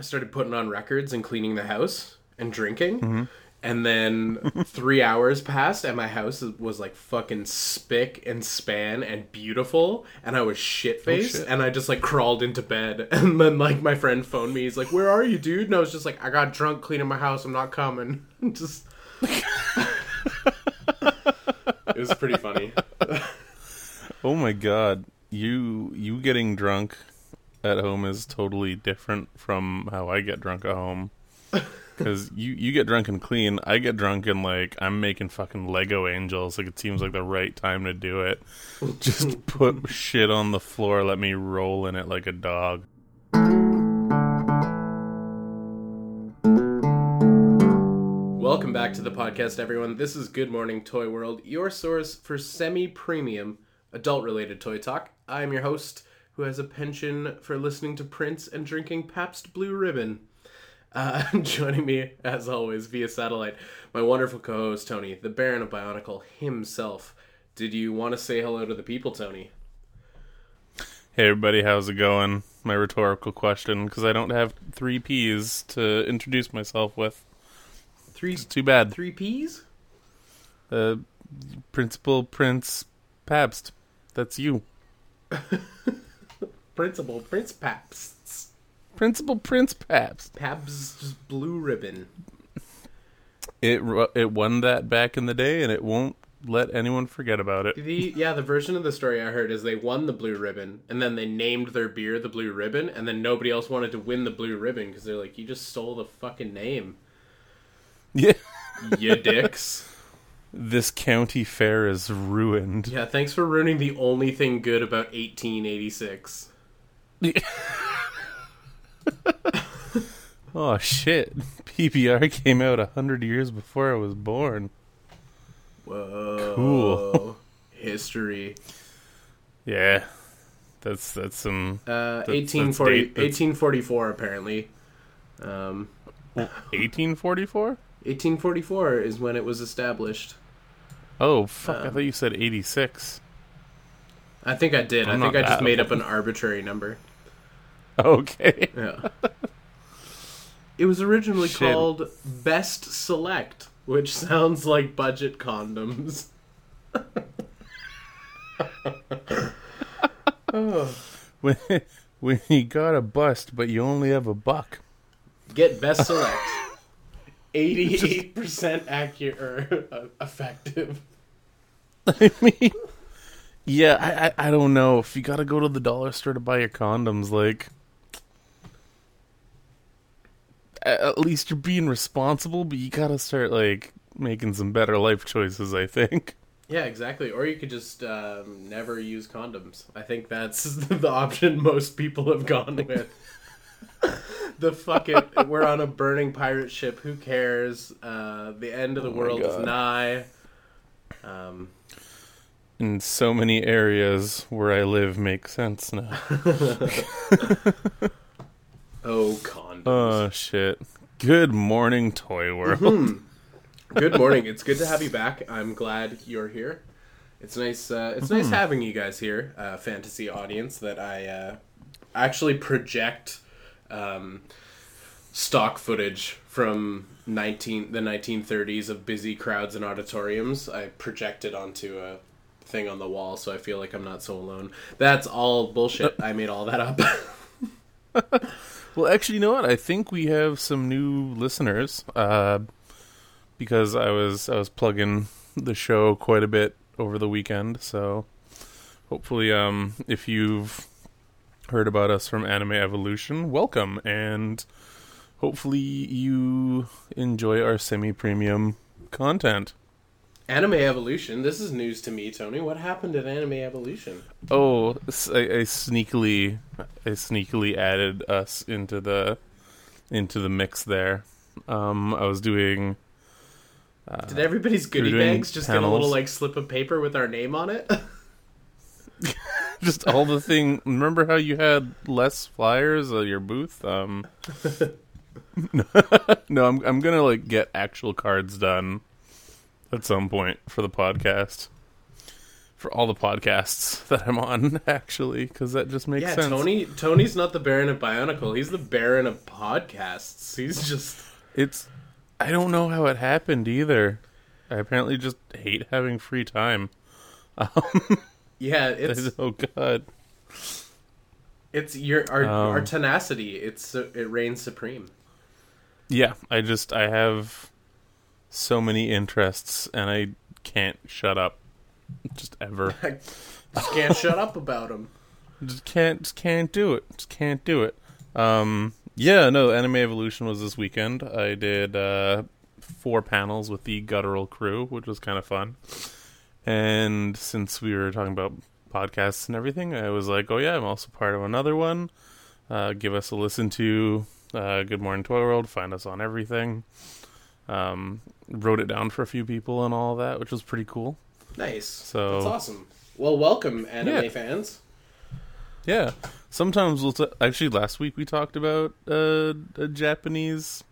I started putting on records and cleaning the house and drinking. Mm-hmm. And then three hours passed, and my house was like fucking spick and span and beautiful. And I was shit faced, oh, shit. and I just like crawled into bed. And then like my friend phoned me. He's like, "Where are you, dude?" And I was just like, "I got drunk cleaning my house. I'm not coming." just it was pretty funny. Oh my god, you you getting drunk at home is totally different from how I get drunk at home. Because you you get drunk and clean, I get drunk and like I'm making fucking Lego angels. Like it seems like the right time to do it. Just put shit on the floor, let me roll in it like a dog. Welcome back to the podcast, everyone. This is Good Morning Toy World, your source for semi premium adult related toy talk. I am your host, who has a penchant for listening to Prince and drinking Pabst Blue Ribbon. Uh, joining me, as always, via satellite, my wonderful co host, Tony, the Baron of Bionicle himself. Did you want to say hello to the people, Tony? Hey everybody, how's it going? My rhetorical question, because I don't have three P's to introduce myself with. Three, It's too bad. three P's? Uh, Principal Prince Pabst. That's you. Principal, Prince Pabst. Principal Prince Pabst. Pabst Blue Ribbon. It it won that back in the day, and it won't let anyone forget about it. The yeah, the version of the story I heard is they won the blue ribbon, and then they named their beer the blue ribbon, and then nobody else wanted to win the blue ribbon because they're like, you just stole the fucking name, Yeah, you dicks. this county fair is ruined. Yeah, thanks for ruining the only thing good about 1886. oh shit! PBR came out a hundred years before I was born. Whoa, Cool. history. Yeah, that's that's some Uh, that's 1840, date- that's- 1844 apparently. Um, 1844. 1844 is when it was established. Oh fuck! I Um, thought you said 86. I think I did. I'm I think I just that made up an arbitrary number. Okay. Yeah. it was originally Shit. called Best Select, which sounds like budget condoms. oh. when when you got a bust, but you only have a buck. Get Best Select. 88% accurate or uh, effective. I mean, yeah, I, I I don't know if you got to go to the dollar store to buy your condoms. Like, a- at least you're being responsible, but you got to start like making some better life choices. I think. Yeah, exactly. Or you could just um, never use condoms. I think that's the option most people have gone with. the fuck it. We're on a burning pirate ship. Who cares? Uh, the end of the Oh world is nigh. Um, In so many areas where I live, make sense now. oh, oh shit! Good morning, Toy World. Mm-hmm. Good morning. It's good to have you back. I'm glad you're here. It's nice. Uh, it's nice having you guys here, uh, fantasy audience. That I uh, actually project um, stock footage from nineteen the 1930s of busy crowds and auditoriums. I project it onto a thing on the wall, so I feel like I'm not so alone. That's all bullshit. I made all that up. Well, actually, you know what? I think we have some new listeners uh, because I was I was plugging the show quite a bit over the weekend. So hopefully, um, if you've heard about us from Anime Evolution, welcome, and hopefully you enjoy our semi-premium content. Anime Evolution. This is news to me, Tony. What happened at Anime Evolution? Oh, I sneakily, I sneakily added us into the into the mix there. Um, I was doing. Uh, Did everybody's goodie bags just get a little like slip of paper with our name on it? just all the thing. Remember how you had less flyers at your booth? Um, no, I'm I'm gonna like get actual cards done at some point for the podcast. for all the podcasts that I'm on, actually, because that just makes Yeah, sense. Tony. Tony's not the Baron of Bionicle. He's the Baron of podcasts. He's just. It's I don't know how it happened either. I apparently just hate having free time. Um, Yeah, it's oh god. it's your our, Um, our tenacity. It's it reigns supreme. Yeah, I just I have so many interests and I can't shut up just ever. I just can't shut up about them. Just can't just can't do it. Just can't do it. Um yeah, no, Anime Evolution was this weekend. I did uh four panels with the Guttural crew, which was kind of fun. And since we were talking about podcasts and everything, I was like, "Oh yeah, I'm also part of another one. Uh, give us a listen to uh, Good Morning Toy World. Find us on everything." Um, wrote it down for a few people and all that, which was pretty cool. Nice. So- that's awesome. Well, welcome anime Yeah. fans. Yeah. Sometimes we'll t- actually last week we talked about uh, a Japanese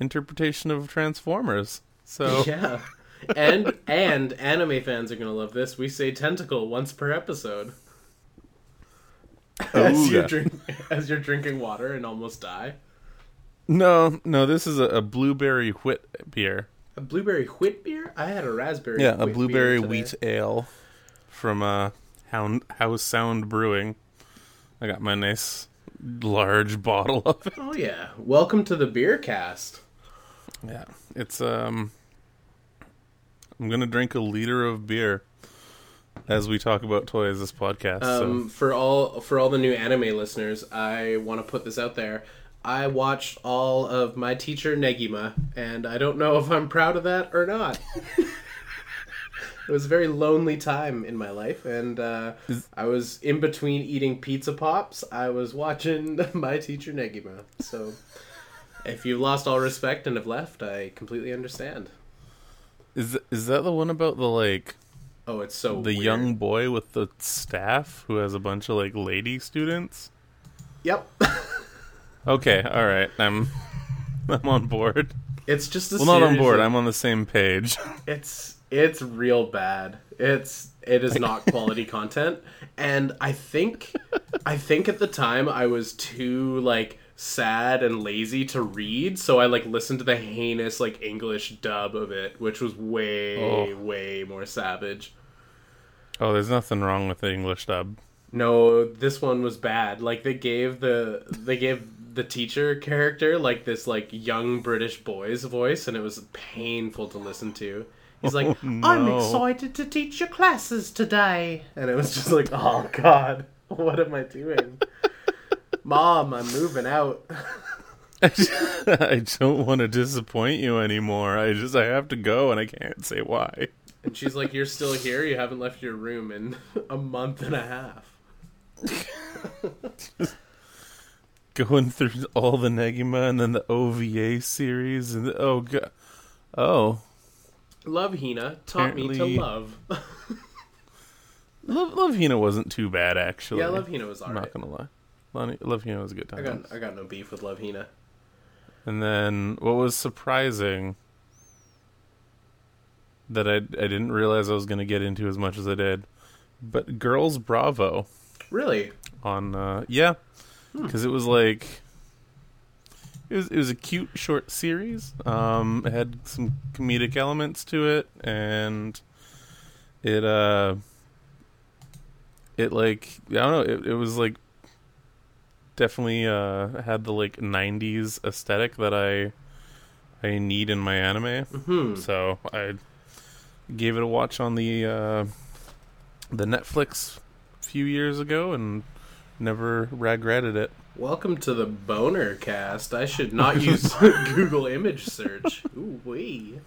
interpretation of Transformers. So Yeah. And and anime fans are gonna love this. We say tentacle once per episode. as you drink as you're drinking water and almost die. No, no, this is a, a blueberry wheat beer. A blueberry wheat beer? I had a raspberry. Yeah, a blueberry wheat ale from uh, Hound House Sound Brewing. I got my nice large bottle of it. Oh yeah. Welcome to the beer cast. Yeah, it's um. I'm gonna drink a liter of beer as we talk about toys this podcast. Um, for all for all the new anime listeners, I want to put this out there. I watched all of my teacher Negima, and I don't know if I'm proud of that or not. it was a very lonely time in my life, and uh, I was in between eating pizza pops. I was watching my teacher Negima. So, if you've lost all respect and have left, I completely understand. is is that the one about the like Oh, it's so the weird. young boy with the staff who has a bunch of like lady students? Yep. Okay, all right, I'm I'm on board. It's just Well, not on board. I'm on the same page. It's it's real bad. It's it is not quality content, and I think I think at the time I was too like sad and lazy to read, so I like listened to the heinous like English dub of it, which was way Oh. way more savage. Oh, there's nothing wrong with the English dub. No, this one was bad. Like they gave the they gave the teacher character like this like young British boy's voice and it was painful to listen to. He's like, Oh, "I'm excited to teach your classes today." And it was just like, "Oh god, what am I doing?" Mom, I'm moving out. I don't want to disappoint you anymore. I just I have to go and I can't say why. And she's like, "You're still here. You haven't left your room in a month and a half." Going through all the Negima and then the OVA series and the, oh god. Oh, Love Hina taught me to love. Love, Love Hina wasn't too bad actually. yeah, Love Hina was I'm alright. not gonna lie. Love Hina was a good I time. got I got no beef with Love Hina. And then what was surprising that I I didn't realize I was going to get into as much as I did, but Girls Bravo Really? on uh yeah, cuz it was like it was it was a cute short series. Um it had some comedic elements to it and it uh it like I don't know, it, it was like definitely uh had the like 90s aesthetic that I I need in my anime. Hmm. So I gave it a watch on the uh the Netflix a few years ago and never regretted it. Welcome to the boner cast. I should not use Google image search. Ooh wee.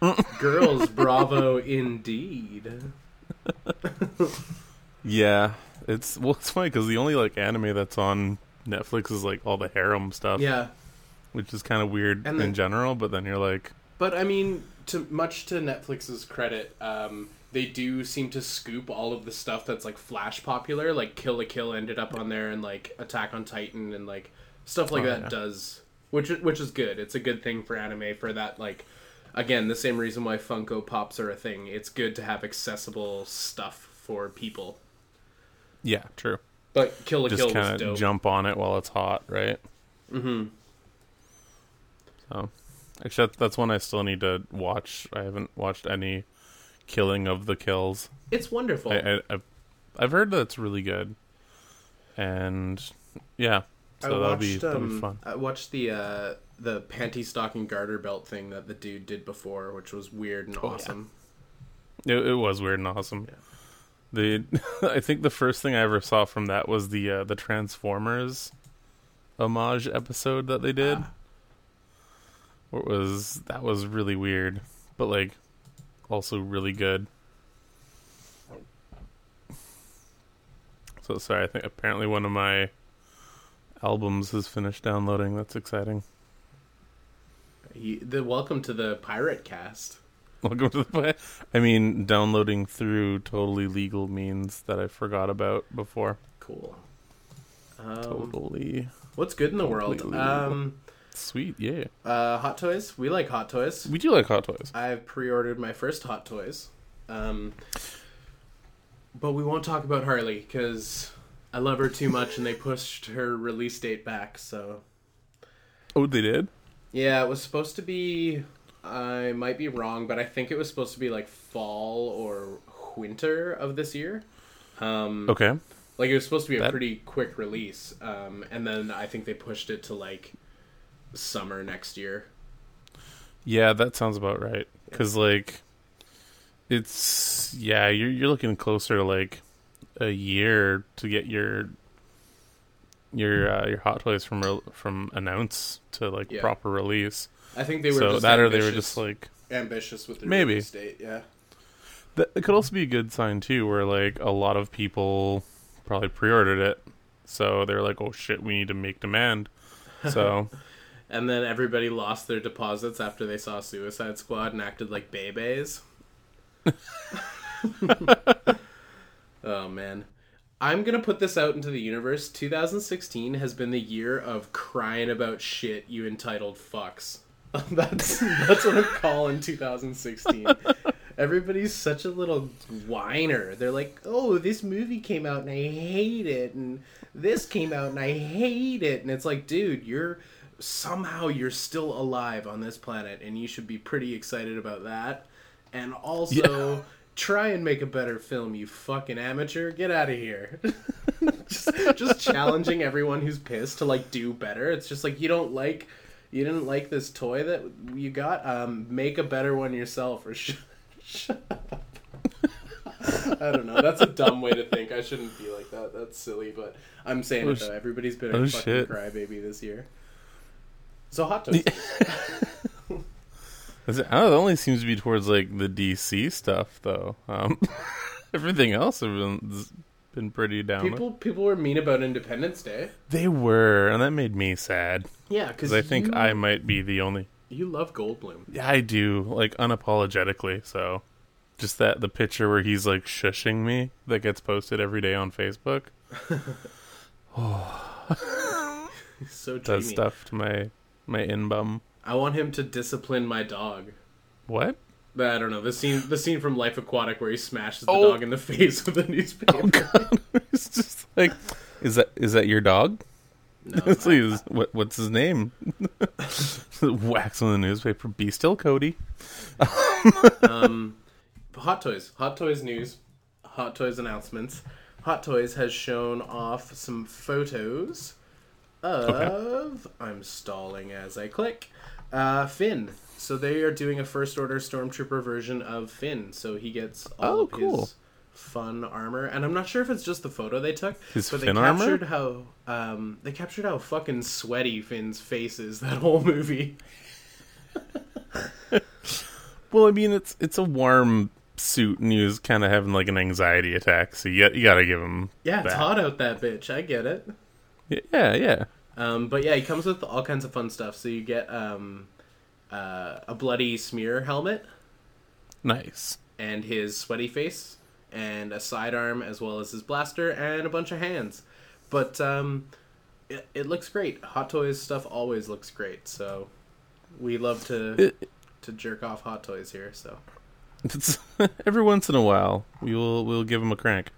Girls Bravo indeed. Yeah, it's well, it's funny because the only like anime that's on Netflix is like all the harem stuff, Yeah. which is kind of weird And in the- general. But then you're like, But I mean, to much to Netflix's credit, um, they do seem to scoop all of the stuff that's like flash popular. Like Kill la Kill ended up on there, and like Attack on Titan, and like stuff like Oh, that yeah. does, which which is good. It's a good thing for anime for that like again, the same reason why Funko Pops are a thing. It's good to have accessible stuff for people. Yeah, true. But Kill a Just Kill kind of jump on it while it's hot, right? mm-hmm So, actually, that, that's one I still need to watch. I haven't watched any Killing of the Kills. It's wonderful. I, I, I've, I've heard that it's really good, and yeah, so I that'll watched, be that'll be um, fun. I watched the uh, the panty stocking garter belt thing that the dude did before, which was weird and Oh, yeah. awesome. It, it was weird and awesome. Yeah. The I think the first thing I ever saw from that was the uh, the Transformers homage episode that they did. Ah. What was that was really weird, but like also really good. So sorry, I think apparently one of my albums has finished downloading. That's exciting. He, the welcome to the pirate cast. Welcome to the play. I mean, downloading through totally legal means that I forgot about before. Cool. Um, Totally What's good in the world? Um, sweet, yeah. uh, hot toys. We like hot toys. We do like hot toys. I've pre-ordered my first hot toys. Um, but we won't talk about Harley because I love her too much, and they pushed her release date back. So Oh, they did. yeah, it was supposed to be. I might be wrong, but I think it was supposed to be like fall or winter of this year. Um, Okay. Like it was supposed to be a That- pretty quick release, um, and then I think they pushed it to like summer next year. Yeah, that sounds about right. Because like, it's yeah, you're you're looking closer to like a year to get your your uh, your hot toys from re- from announce to like Yeah. proper release. I think they were so just that or they were just like ambitious with their Maybe. release date. Yeah, that. It could also be a good sign too, where like a lot of people probably pre-ordered it, so they're like, oh shit, we need to make demand. So and then everybody lost their deposits after they saw Suicide Squad and acted like babies. oh man. I'm gonna put this out into the universe. 2016 has been the year of crying about shit, you entitled fucks. that's that's what I'm calling 2016. Everybody's such a little whiner. They're like, "Oh, this movie came out and I hate it, and this came out and I hate it." And it's like, dude, you're somehow you're still alive on this planet, and you should be pretty excited about that. And also, try and make a better film, you fucking amateur. Get out of here. just, just challenging everyone who's pissed to like do better. It's just like you don't like you didn't like this toy that you got. Um, make a better one yourself, or sh- shut up. I don't know. That's a dumb way to think. I shouldn't be like that. That's silly, but I'm saying Oh, it though. Everybody's been a oh, fucking shit. crybaby this year. So hot it- I don't know, it only seems to be towards like the DC stuff though. Um, everything else has been, been pretty down. people people were mean about Independence Day. They were, and that made me sad Yeah, because I think you, I might be the only. you love Goldblum. Yeah, I do like unapologetically. So, just that the picture where he's like shushing me that gets posted every day on Facebook He's so does stuff to my my in bum. I want him to discipline my dog. What? I don't know the scene. The scene from Life Aquatic where he smashes the Oh. dog in the face with a newspaper. Oh, it's just like, is that is that your dog? No, Please, what what's his name? Wax on the newspaper. Be still, Cody. um, Hot Toys. Hot Toys news. Hot Toys announcements. Hot Toys has shown off some photos of. I'm stalling as I click. Uh, Finn. So they are doing a first order stormtrooper version of Finn. So he gets all Oh, of cool. his fun armor, and I'm not sure if it's just the photo they took, His but they Finn armor? captured how um, they captured how fucking sweaty Finn's face is that whole movie. Well, I mean, it's it's a warm suit, and he was kind of having like an anxiety attack. So you got, you got to give him. Yeah, it's that. hot out that bitch. I get it. Yeah, yeah. Um, but yeah, he comes with all kinds of fun stuff. So you get um, uh, a bloody smear helmet Nice. and his sweaty face, and a sidearm as well as his blaster and a bunch of hands. But um, it, it looks great. Hot Toys stuff always looks great. So we love to to jerk off Hot Toys here, so It's every once in a while we will we'll give him a crank.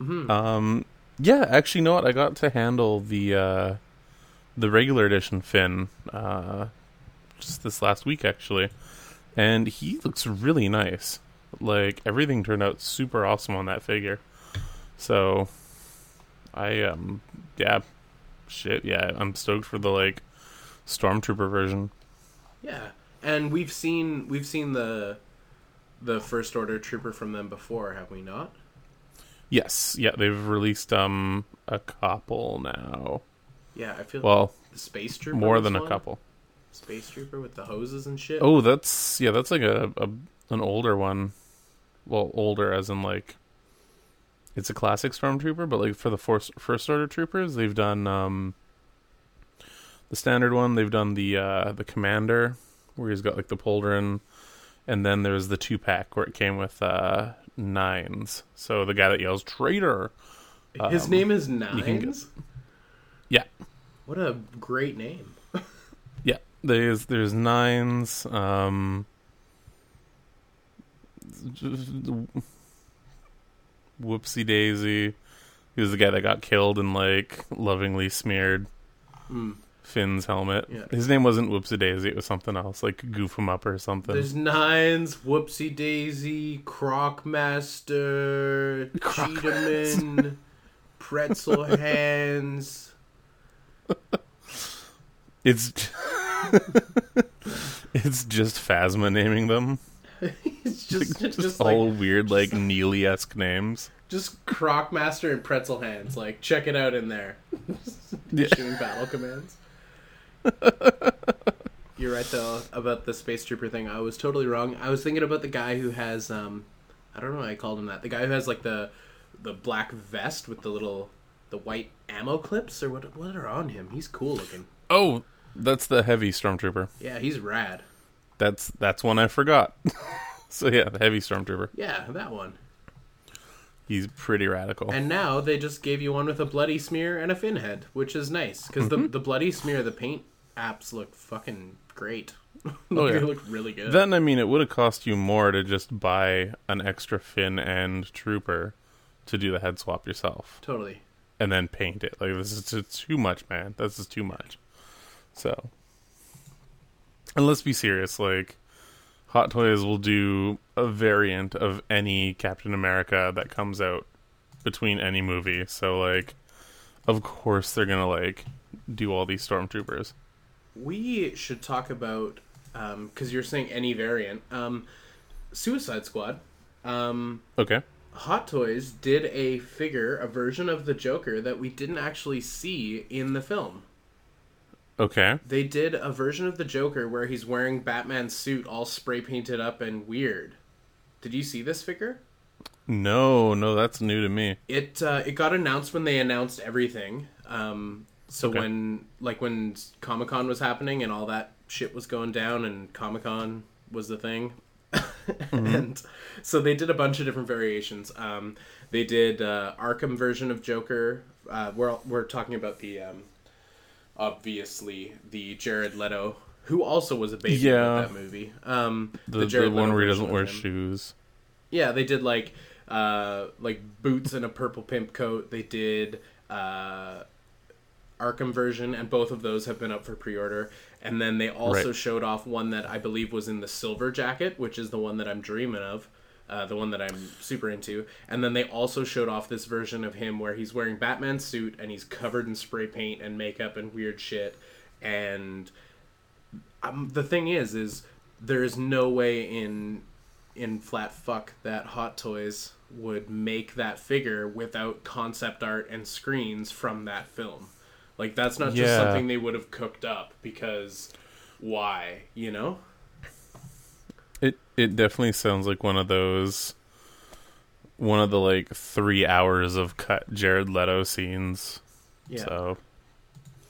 Um, yeah, actually, you know what? I got to handle the uh, the regular edition Finn uh, just this last week actually, and he looks really nice. Like everything turned out super awesome on that figure. So, I um yeah, shit yeah, I'm stoked for the like stormtrooper version. yeah. And we've seen we've seen the the first order trooper from them before, have we not? Yes, yeah, they've released um a couple now. Yeah, I feel Well, the space trooper more than a couple. Space trooper with the hoses and shit. Oh, that's yeah, that's like a, a an older one. Well, older as in like it's a classic stormtrooper, but like for the first first order troopers, they've done um the standard one. They've done the uh the commander where he's got like the pauldron, and then there's the two pack where it came with uh nines. So the guy that yells traitor. His um, name is Nines. Yeah, What a great name. Yeah, there's there's nines. Um, whoopsie daisy. He was the guy that got killed and like lovingly smeared Mm. Finn's helmet. Yeah. His name wasn't Whoopsie Daisy; it was something else, like Goof him Up or something. There's Nines, Whoopsie Daisy, Crocmaster, Croc Cheetaman, Pretzel Hands. It's it's just Phasma naming them. It's just Just, just, all like weird, like Neely esque names. just Crocmaster and Pretzel Hands. Like check it out in there. Yeah. Issuing battle commands. You're right though about the space trooper thing. I was totally wrong. I was thinking about the guy who has um I don't know why I called him that. The guy who has like the the black vest with the little the white ammo clips or what what are on him. He's cool looking. Oh, that's the heavy stormtrooper. Yeah, he's rad. That's that's one I forgot. so yeah, the heavy stormtrooper. Yeah, that one. He's pretty radical. And now they just gave you one with a bloody smear and a fin head, which is nice because Mm-hmm. the the bloody smear, the paint apps look fucking great. Oh, they yeah. look really good. then I mean, it would have cost you more to just buy an extra fin and trooper to do the head swap yourself, totally. And then paint it. Like this is too much, man. This is too much. So, and let's be serious. Like, Hot Toys will do a variant of any Captain America that comes out between any movie. So, like, of course they're gonna like do all these stormtroopers. We should talk about because you're saying any variant. Um, Suicide Squad. Um, Okay. Hot Toys did a figure, a version of the Joker that we didn't actually see in the film. Okay. They did a version of the Joker where he's wearing Batman's suit all spray painted up and weird. Did you see this figure? No, no, that's new to me. It uh, it got announced when they announced everything. Um, so Okay. when like when Comic Con was happening and all that shit was going down and Comic Con was the thing. and so they did a bunch of different variations. Um, they did uh, Arkham version of Joker. Uh, we're we're talking about the um, obviously the Jared Leto, who also was a baby Yeah. in that movie. Um, The, the, Jared one Leto where he doesn't wear shoes. Yeah, they did like uh like boots and a purple pimp coat. They did uh Arkham version and both of those have been up for pre-order. And then they also Right. showed off one that I believe was in the silver jacket, which is the one that I'm dreaming of. Uh, the one that I'm super into, and then they also showed off this version of him where he's wearing Batman's suit and he's covered in spray paint and makeup and weird shit. And um, the thing is, is there is no way in in flat fuck that Hot Toys would make that figure without concept art and screens from that film. Like that's not just something they would have cooked up because why, you know? It it definitely sounds like one of those one of the like three hours of cut Jared Leto scenes. Yeah. So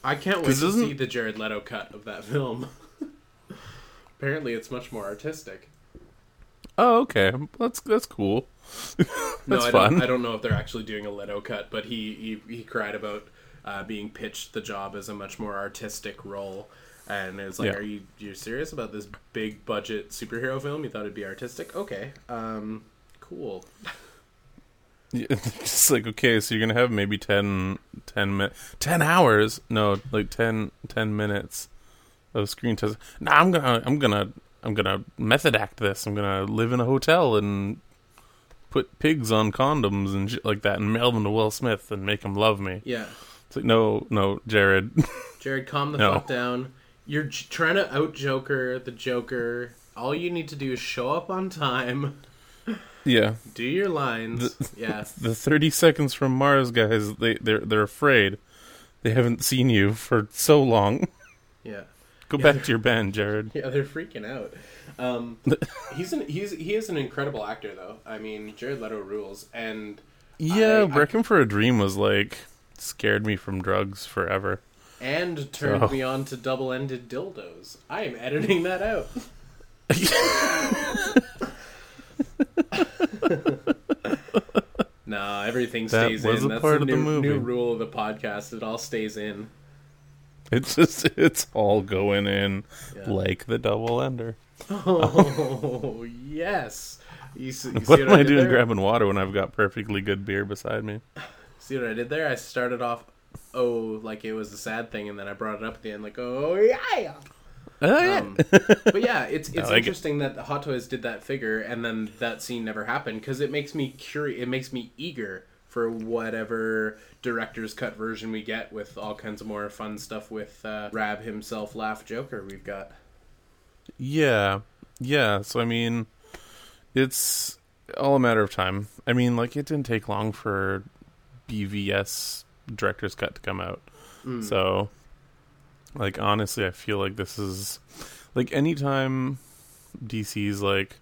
I can't wait 'Cause to isn't- see the Jared Leto cut of that film. Apparently it's much more artistic. Oh, okay. That's that's cool. No, That's I fun. don't I don't know if they're actually doing a Leto cut, but he he, he cried about uh, being pitched the job as a much more artistic role. And it was like, Yeah. "Are you you serious about this big budget superhero film? You thought it'd be artistic? Okay, um, cool. Yeah, It's like okay, so you're gonna have maybe 10, 10 minutes, ten hours. No, like 10, 10 minutes of screen test. Nah, I'm gonna, I'm gonna, I'm gonna method act this. I'm gonna live in a hotel and put pigs on condoms and shit like that, and mail them to Will Smith and make him love me. Yeah, It's like no, no, Jared. Jared, calm the No. fuck down. You're j- trying to out Joker the Joker. All you need to do is show up on time, yeah, do your lines. yeah, the thirty seconds from Mars guys, they they're they're afraid. They haven't seen you for so long. yeah. Go Yeah. back to your band, Jared. Yeah, they're freaking out. Um, he's an he's he is an incredible actor though. I mean, Jared Leto rules, and Yeah, I- I- for a Dream was like scared me from drugs forever. and turned So- me on to double-ended dildos. I am editing that out. nah, everything stays That was in. a That's part the of the new, movie. new rule of the podcast. It all stays in. It's just it's all going in Yeah. like the double ender. Oh yes. You, you see What am I doing there? grabbing water when I've got perfectly good beer beside me? See what I did there? I started off, oh, like it was a sad thing, and then I brought it up at the end, like, oh yeah. Oh yeah. Um, but yeah, it's it's like it. interesting that Hot Toys did that figure, and then that scene never happened because it makes me curious. It makes me eager for whatever director's cut version we get with all kinds of more fun stuff with uh, Rab himself, Laugh Joker. We've got Yeah. Yeah, so I mean it's all a matter of time. I mean, like it didn't take long for BVS director's cut to come out. Mm. So like honestly, I feel like this is like anytime DC's like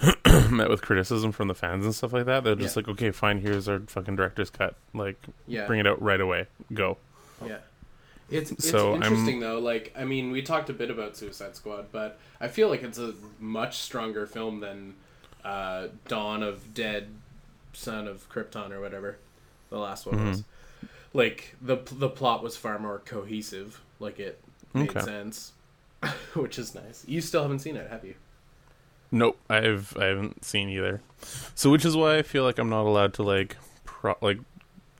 met with criticism from the fans and stuff like that, they're just Yeah. like, okay, fine, here's our fucking director's cut. Like, yeah, bring it out right away. Go. Yeah. It's it's So I'm- interesting though. Like I mean, we talked a bit about Suicide Squad, but I feel like it's a much stronger film than uh, Dawn of Dead, Son of Krypton or whatever the last one was. Mm-hmm. Like the the plot was far more cohesive. Like it made Okay. sense, which is nice. You still haven't seen it, have you? Nope, I've I haven't seen either. So which is why I feel like I'm not allowed to like pro- like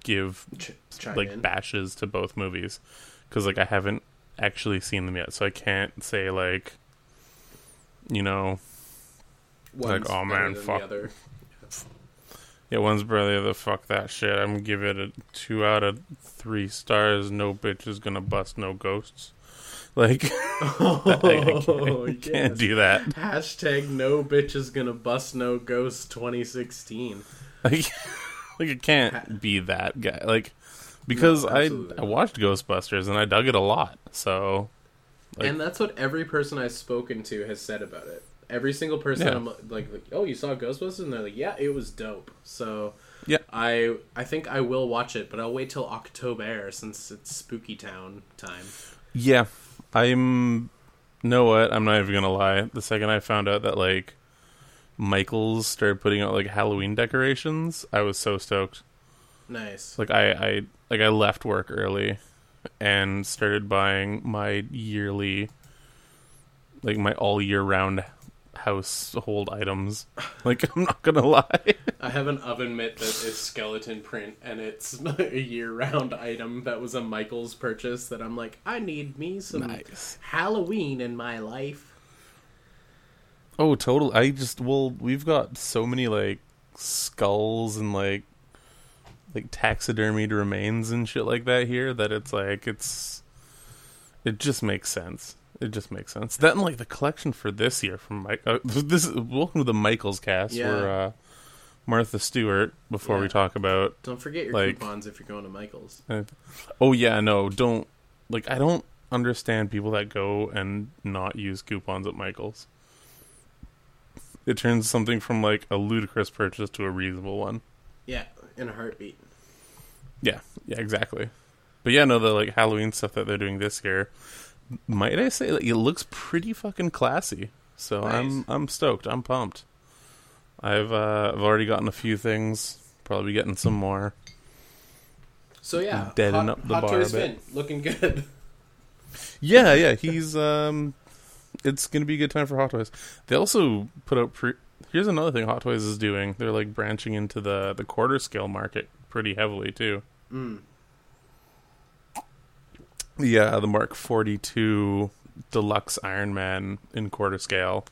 give Ch- like in. bashes to both movies because like I haven't actually seen them yet, so I can't say like you know One's like, oh, man, fuck. Yeah one's brother. the fuck that shit. I'm gonna give it a two out of three stars. No bitch is gonna bust no ghosts. Like I, I can't, Oh, I can't do that. Hashtag no bitch is gonna bust no ghosts 2016. Like, like it can't be that guy. Like because No, I I watched Ghostbusters and I dug it a lot. So Like- and that's what every person I've spoken to has said about it. Every single person, Yeah. I'm like, like, "Oh, you saw Ghostbusters?" and they're like, "Yeah, it was dope." So, Yeah. I I think I will watch it, but I'll wait till October since it's Spooky Town time. yeah, I'm. Know what? I'm not even gonna lie. The second I found out that like Michaels started putting out like Halloween decorations, I was so stoked. Nice. Like I, I like I left work early and started buying my yearly, like my all year round household items. Like I'm not gonna lie. I have an oven mitt that is skeleton print, and it's a year-round item that was a Michaels purchase. That I'm like, I need me some Nice. Halloween in my life. Oh, total. I just well, we've got so many like skulls and like like taxidermied remains and shit like that here that it's like it's it just makes sense. It just makes sense. That and like the collection for this year from Mike. Uh, this is welcome to the Michaels cast. Yeah. Where uh, Martha Stewart. Before we talk about. Don't forget your Like- coupons if you're going to Michaels. uh, oh yeah, no, don't like. I don't understand people that go and not use coupons at Michaels. It turns something from like a ludicrous purchase to a reasonable one. Yeah, in a heartbeat. Yeah, yeah, exactly. But yeah, no, the like Halloween stuff that they're doing this year, might I say, like, it looks pretty fucking classy. So Nice. I'm I'm stoked. I'm pumped. I've uh, I've already gotten a few things. Probably getting some more. So yeah, Deaden Hot, up the Hot bar a bit. Finn, looking good. Yeah, yeah, he's um it's going to be a good time for Hot Toys. They also put out pre- Here's another thing Hot Toys is doing. They're like branching into the the quarter scale market pretty heavily too. Mm. Yeah, the Mark 42 Deluxe Iron Man in quarter scale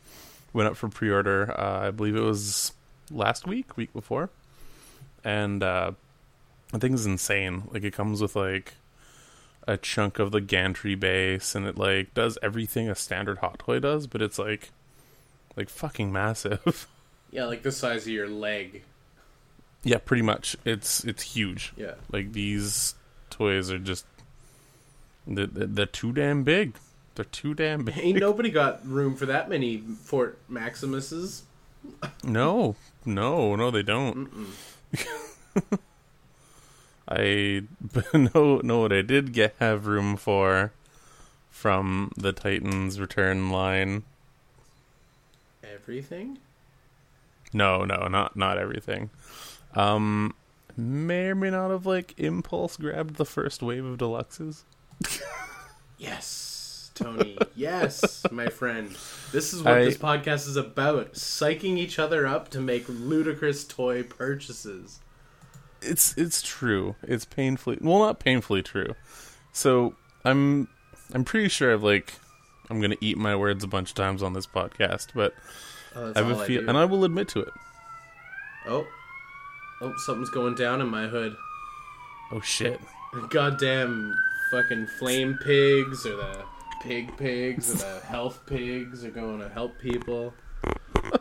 went up for pre-order. Uh, I believe it was last week, week before, and uh, I think it's insane. Like it comes with like a chunk of the gantry base, and it like does everything a standard hot toy does, but it's like like fucking massive. Yeah, like the size of your leg. yeah, pretty much. It's it's huge. Yeah. Like these toys are just they're, they're too damn big. They're too damn big. Ain't nobody got room for that many Fort Maximuses. No, no, no, they don't. I know know what I did get have room for from the Titans return line. Everything? No, no, not not everything. Um, may or may not have like impulse grabbed the first wave of deluxes. Yes, Tony. yes, my friend. This is what I- this podcast is about. Psyching each other up to make ludicrous toy purchases. It's it's true. It's painfully well, not painfully true. So I'm I'm pretty sure I've like I'm gonna eat my words a bunch of times on this podcast, but Oh, I have a feel, and I will admit to it. Oh. Oh, something's going down in my hood. Oh shit! Goddamn fucking flame pigs or the pig pigs or the health pigs are going to help people.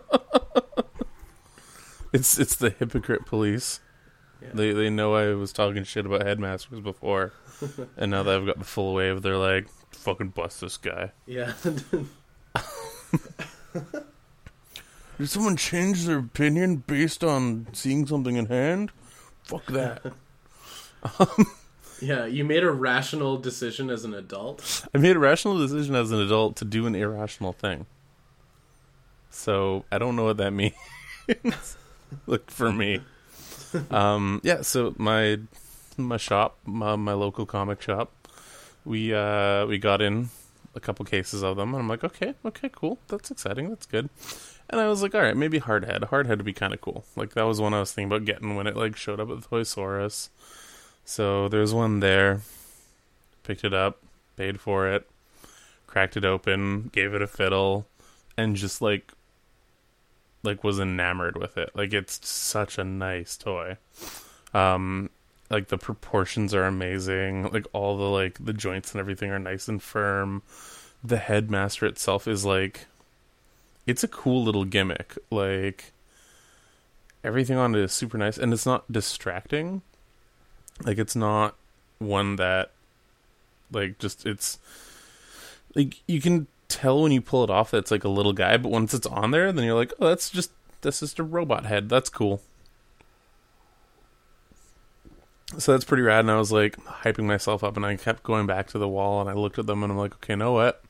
It's it's the hypocrite police. Yeah. They they know I was talking shit about headmasters before, and now that I've got the full wave, they're like, "Fucking bust this guy." Yeah. Did someone change their opinion based on seeing something in hand? Fuck that. Yeah, you made a rational decision as an adult. I made a rational decision as an adult to do an irrational thing. So I don't know what that means. Look for me. Um, yeah. So my my shop, my, my local comic shop, we uh, we got in a couple cases of them, and I'm like, okay, okay, cool, that's exciting, that's good. And I was like, all right, maybe Hardhead. Hardhead would be kind of cool. Like that was one I was thinking about getting when it like showed up at Toy Saurus. So there's one there. Picked it up, paid for it, cracked it open, gave it a fiddle, and just like like was enamored with it. Like it's such a nice toy. Um like the proportions are amazing. Like all the like the joints and everything are nice and firm. The headmaster itself is like it's a cool little gimmick. Like everything on it is super nice and it's not distracting. Like it's not one that like just it's like you can tell when you pull it off that it's like a little guy, but once it's on there, then you're like, oh, that's just that's just a robot head. That's cool. So that's pretty rad. And I was like hyping myself up, and I kept going back to the wall, and I looked at them, and I'm like, okay, know what?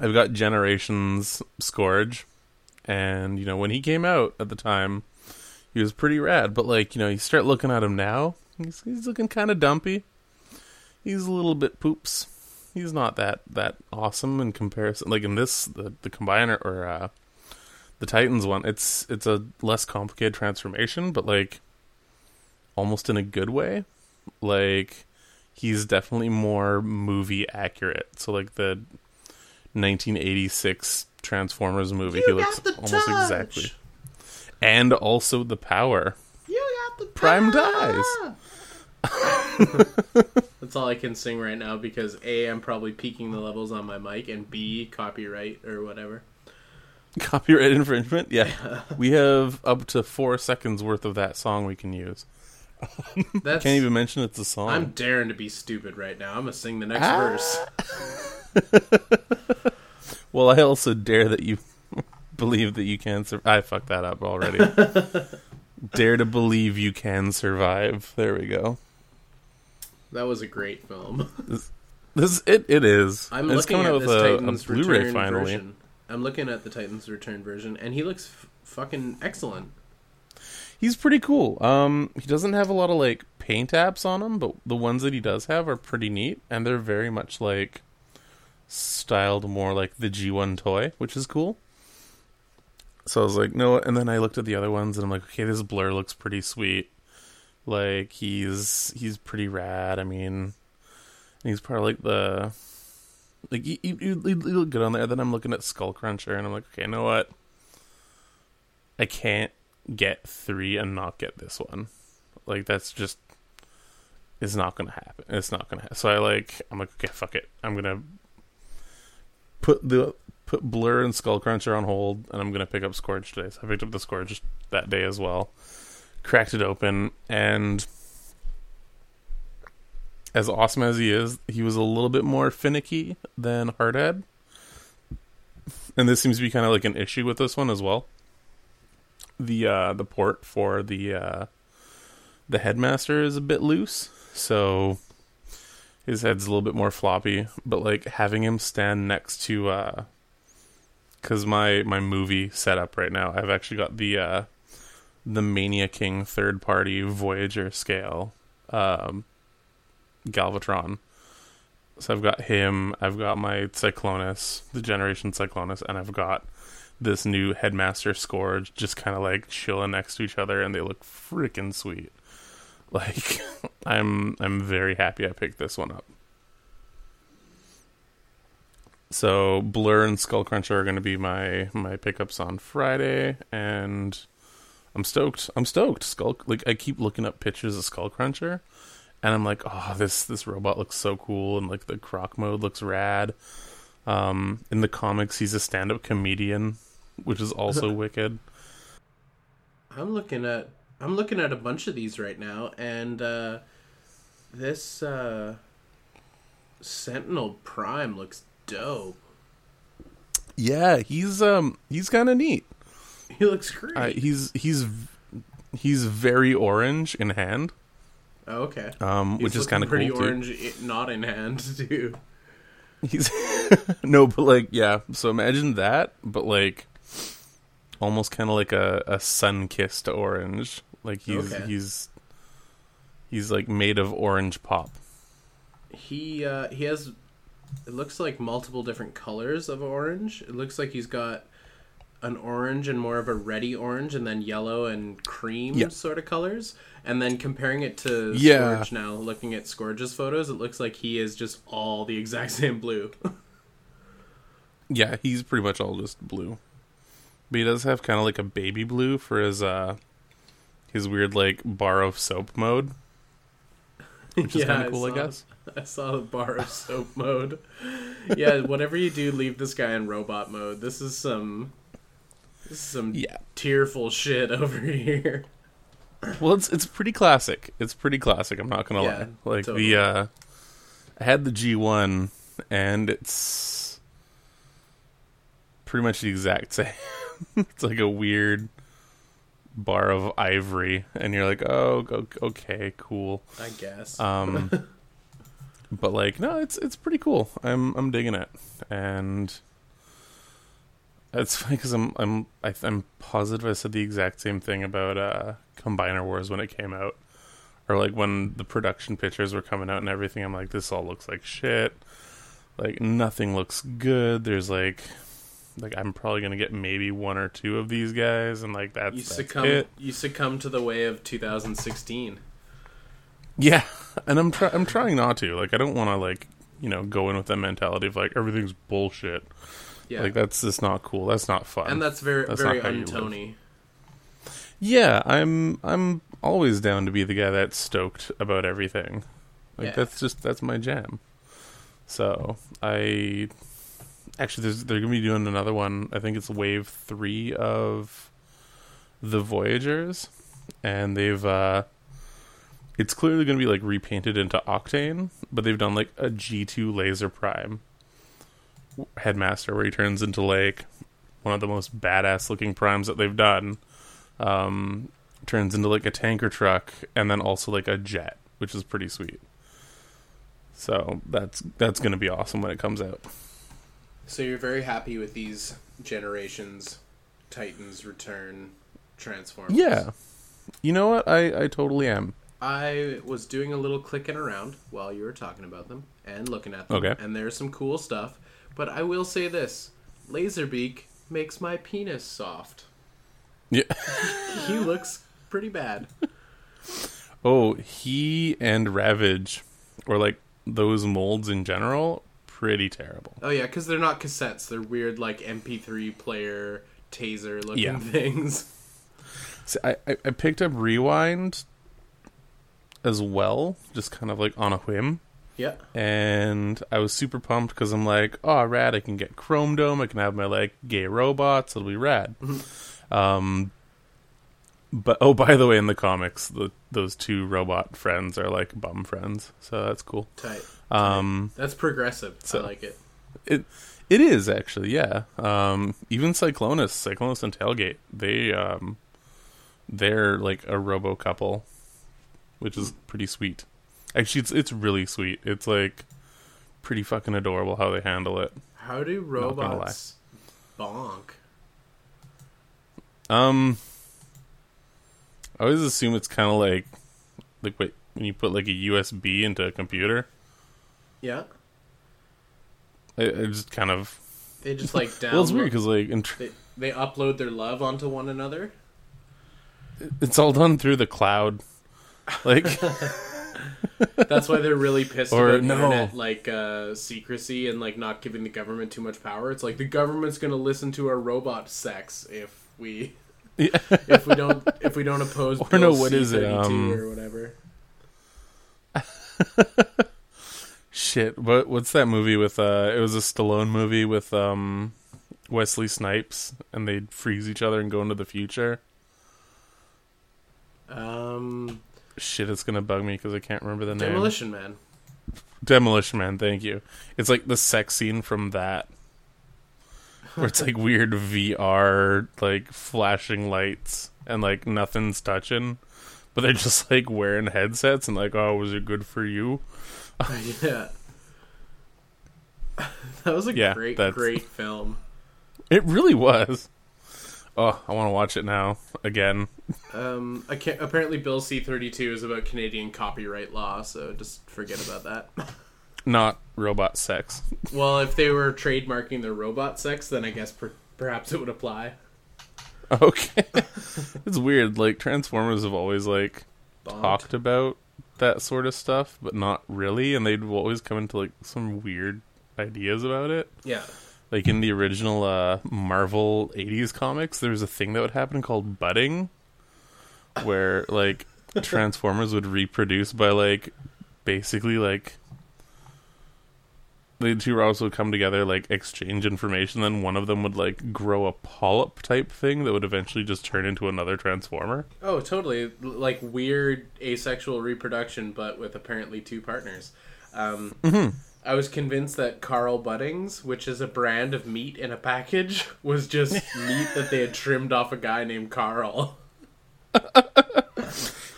I've got Generations Scourge, and you know when he came out at the time, he was pretty rad. But like you know, you start looking at him now, he's he's looking kind of dumpy. He's a little bit poops. He's not that that awesome in comparison. Like in this, the the combiner or uh, the Titans one, it's it's a less complicated transformation, but like almost in a good way. Like he's definitely more movie accurate. So like the 1986 Transformers movie, he looks almost exactly. And also the power. You got the Prime dies. That's all I can sing right now because A, I'm probably peaking the levels on my mic, and B, copyright or whatever. Copyright infringement? Yeah. we have up to four seconds worth of that song we can use. That's Can't even mention it's a song. I'm daring to be stupid right now. I'm gonna sing the next Ah. verse. Well, I also dare that you believe that you can survive. I fucked that up already. Dare to believe you can survive. There we go. That was a great film. This it it is. I'm it's looking at this a, a Blu-ray Return finally. version. I'm looking at the Titans Return version, and he looks f- fucking excellent. He's pretty cool. Um, he doesn't have a lot of like paint apps on him, but the ones that he does have are pretty neat, and they're very much like styled more like the G1 toy, which is cool. So I was like, no, and then I looked at the other ones, and I'm like, okay, this Blurr looks pretty sweet. Like he's he's pretty rad. I mean, he's part of like the like he, he look good on there. Then I'm looking at Skullcruncher, and I'm like, okay, you know what? I can't get three and not get this one. Like that's just is not gonna happen. It's not gonna happen. So I like I'm like okay, fuck it. I'm gonna put the put Blurr and Skullcruncher on hold, and I'm gonna pick up Scourge today. So I picked up the Scourge that day as well. Cracked it open, and as awesome as he is, he was a little bit more finicky than Hardhead. And this seems to be kind of like an issue with this one as well the uh, the port for the uh, the headmaster is a bit loose, so his head's a little bit more floppy. But like having him stand next to, uh uh, my my movie setup right now, I've actually got the uh, the Mania King third party Voyager scale um, Galvatron. So I've got him, I've got my Cyclonus, the Generation Cyclonus, and I've got this new headmaster scourge just kind of like chilling next to each other and they look freaking sweet like i'm i'm very happy i picked this one up. So Blurr and skullcruncher are going to be my my pickups on friday and i'm stoked. I'm stoked. Skull like i keep looking up pictures of skullcruncher and i'm like oh this this robot looks so cool and like the croc mode looks rad. Um, in the comics, he's a stand-up comedian, which is also wicked. I'm looking at I'm looking at a bunch of these right now, and uh, this uh, Sentinel Prime looks dope. Yeah, he's um he's kind of neat. He looks great. Uh, he's he's he's very orange in hand. Oh, okay. Um, he's which is kind of pretty cool orange, too. not in hand too. He's no, but like yeah. So imagine that, but like almost kind of like a, a sun kissed orange. Like he's okay. he's he's like made of orange pop. He uh, he has it looks like multiple different colors of orange. It looks like he's got an orange and more of a reddy orange, and then yellow and cream yeah. sort of colors. And then comparing it to yeah. Scourge now, looking at Scourge's photos, it looks like he is just all the exact same blue. yeah, he's pretty much all just blue. But he does have kind of like a baby blue for his uh his weird like bar of soap mode. Which is yeah, kind of cool, I, I guess. I saw the bar of soap mode. Yeah, whatever you do, leave this guy in robot mode. This is some this is some yeah. tearful shit over here. Well, it's it's pretty classic. It's pretty classic. I'm not gonna yeah, lie. Like totally. the uh, I had the G1, and it's pretty much the exact same. it's like a weird bar of ivory, and you're like, oh, okay, cool. I guess. Um, but like, no, it's it's pretty cool. I'm I'm digging it, and it's funny because I'm I'm I, am i am positive I said the exact same thing about uh, Combiner Wars when it came out, or like when the production pictures were coming out and everything. I'm like, this all looks like shit. Like nothing looks good. There's like like I'm probably gonna get maybe one or two of these guys, and like that's you that's succumb it. you succumb to the way of 2016. Yeah, and I'm try- I'm trying not to. Like I don't want to like you know go in with that mentality of like everything's bullshit. Yeah, like that's just not cool. That's not fun, and that's very that's very untony. Yeah, I'm I'm always down to be the guy that's stoked about everything. Like yeah. that's just that's my jam. So I actually they're gonna be doing another one. I think it's wave three of the Voyagers, and they've uh, it's clearly gonna be like repainted into Octane, but they've done like a G two Laser Prime headmaster where he turns into like one of the most badass looking primes that they've done. Um, turns into like a tanker truck and then also like a jet, which is pretty sweet. So that's that's gonna be awesome when it comes out. So you're very happy with these generations, Titans Return, Transformers. Yeah, you know what? I I totally am. I was doing a little clicking around while you were talking about them and looking at them. Okay. And there's some cool stuff. But I will say this Laserbeak makes my penis soft. Yeah. He looks pretty bad. Oh, he and Ravage, or like those molds in general, pretty terrible. Oh, yeah, because they're not cassettes. They're weird, like MP3 player, taser looking Yeah. things. See, I, I picked up Rewind as well, just kind of like on a whim. Yeah. and I was super pumped because I'm like, oh, rad! I can get Chromedome. I can have my like gay robots. It'll be rad. Um, but oh, by the way, in the comics, the those two robot friends are like bum friends, so that's cool. Tight. Um, That's progressive. So I like it. it it is actually, yeah. Um, even Cyclonus, Cyclonus and Tailgate, they um, they're like a robo couple, which is pretty sweet. Actually, it's it's really sweet. It's like pretty fucking adorable how they handle it. How do robots bonk? Um, I always assume it's kind of like like wait, when you put like a USB into a computer. Yeah. I, I just kind of They just like download. well, it's weird because like tr- they, they upload their love onto one another. it's all done through the cloud. Like That's why they're really pissed Or about no. internet like uh, secrecy and like not giving the government too much power. It's like the government's gonna listen to our robot sex if we yeah. if we don't if we don't oppose Or Bill no, what is it, C-32 um, or whatever. Shit, what what's that movie with uh it was a Stallone movie with um Wesley Snipes and they'd freeze each other and go into the future. Um, Shit, it's gonna bug me because I can't remember the name. Demolition Man. Demolition Man, thank you. It's like the sex scene from that. Where it's like weird VR, like flashing lights and like nothing's touching. But they're just like wearing headsets and like, oh, was it good for you? yeah. that was a Yeah, great, that's- great film. It really was. Oh, I want to watch it now again. Um, I can't, apparently Bill C thirty two is about Canadian copyright law, so just forget about that. Not robot sex. well, if they were trademarking their robot sex, then I guess per- perhaps it would apply. Okay. it's weird. Like Transformers have always like talked about that sort of stuff, but not really, and they'd always come into like some weird ideas about it. Yeah. Like in the original uh, Marvel '80s comics, there was a thing that would happen called budding, where like Transformers would reproduce by like basically like the two robots would come together, like exchange information. Then one of them would like grow a polyp type thing that would eventually just turn into another Transformer. Oh, totally. Like weird asexual reproduction, but with apparently two partners. Um, I was convinced that Carl Buddings, which is a brand of meat in a package, was just meat that they had trimmed off a guy named Carl.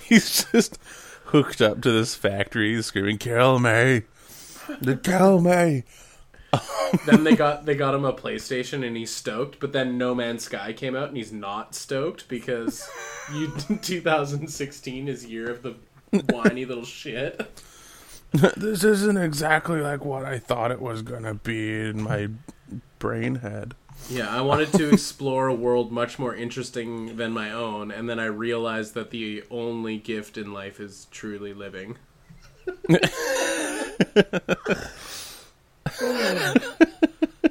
He's just hooked up to this factory, screaming, "Kill me! The kill me!" then they got they got him a PlayStation and he's stoked, but then No Man's Sky came out and he's not stoked because you 2016 is year of the whiny little shit. this isn't exactly like what I thought it was gonna be in my brain head. Yeah, I wanted to explore a world much more interesting than my own, and then I realized that the only gift in life is truly living.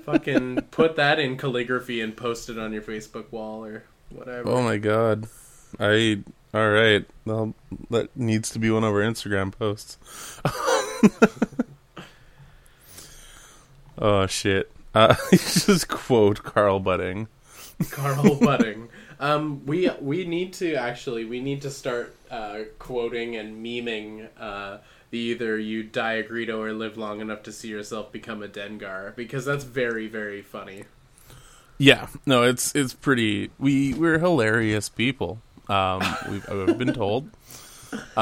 Fucking put that in calligraphy and post it on your Facebook wall or whatever. Oh my god. I all right. Well, that needs to be one of our Instagram posts. oh shit. Uh, just quote Carl Budding. Carl Budding. Um, we we need to actually we need to start uh, quoting and memeing uh, either you die a Greedo or live long enough to see yourself become a Dengar because that's very very funny. Yeah, no, it's it's pretty. We we're hilarious people. Um, we've I've been told.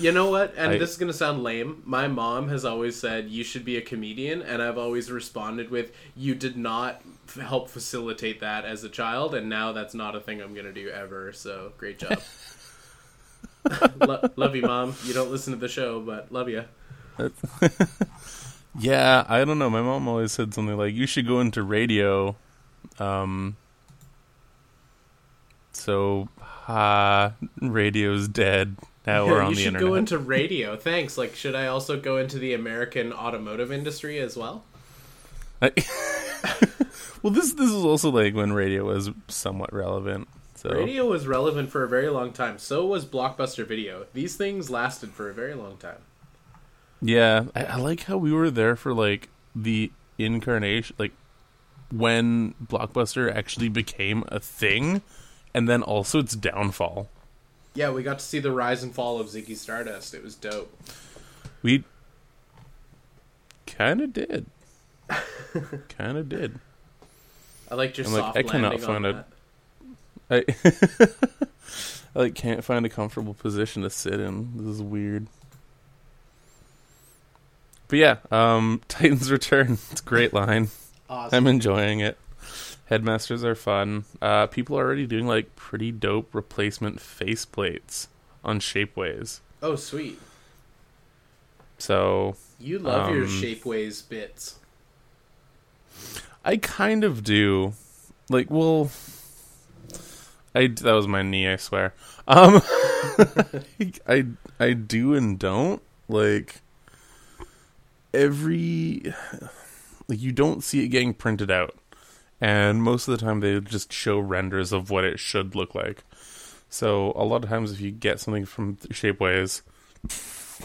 You know what? And I- this is gonna sound lame. My mom has always said you should be a comedian, and I've always responded with, "You did not f- help facilitate that as a child, and now that's not a thing I'm gonna do ever." So great job. Lo- love you, mom. You don't listen to the show, but love you. yeah, I don't know. My mom always said something like, "You should go into radio." Um, so, uh, radio's dead. Now we're on you the should internet. go into radio. Thanks. Like, should I also go into the American automotive industry as well? I- well, this this is also like when radio was somewhat relevant. So Radio was relevant for a very long time. So was Blockbuster Video. These things lasted for a very long time. yeah, I, I like how we were there for like the incarnation, like when Blockbuster actually became a thing, and then also its downfall. Yeah, we got to see the rise and fall of Ziggy Stardust. It was dope. We kind of did, kind of did. I liked your I'm like, I cannot landing on find a- that. I I like can't find a comfortable position to sit in. This is weird. But yeah, um Titans Return. It's a great line. Awesome. I'm enjoying it. Headmasters are fun. Uh people are already doing like pretty dope replacement faceplates on shapeways. oh, sweet. So You love your Um, Shapeways bits. I kind of do. Like, well, I that was my knee. I swear. Um, I I do and don't like every like you don't see it getting printed out, and most of the time they just show renders of what it should look like. So a lot of times, if you get something from Shapeways,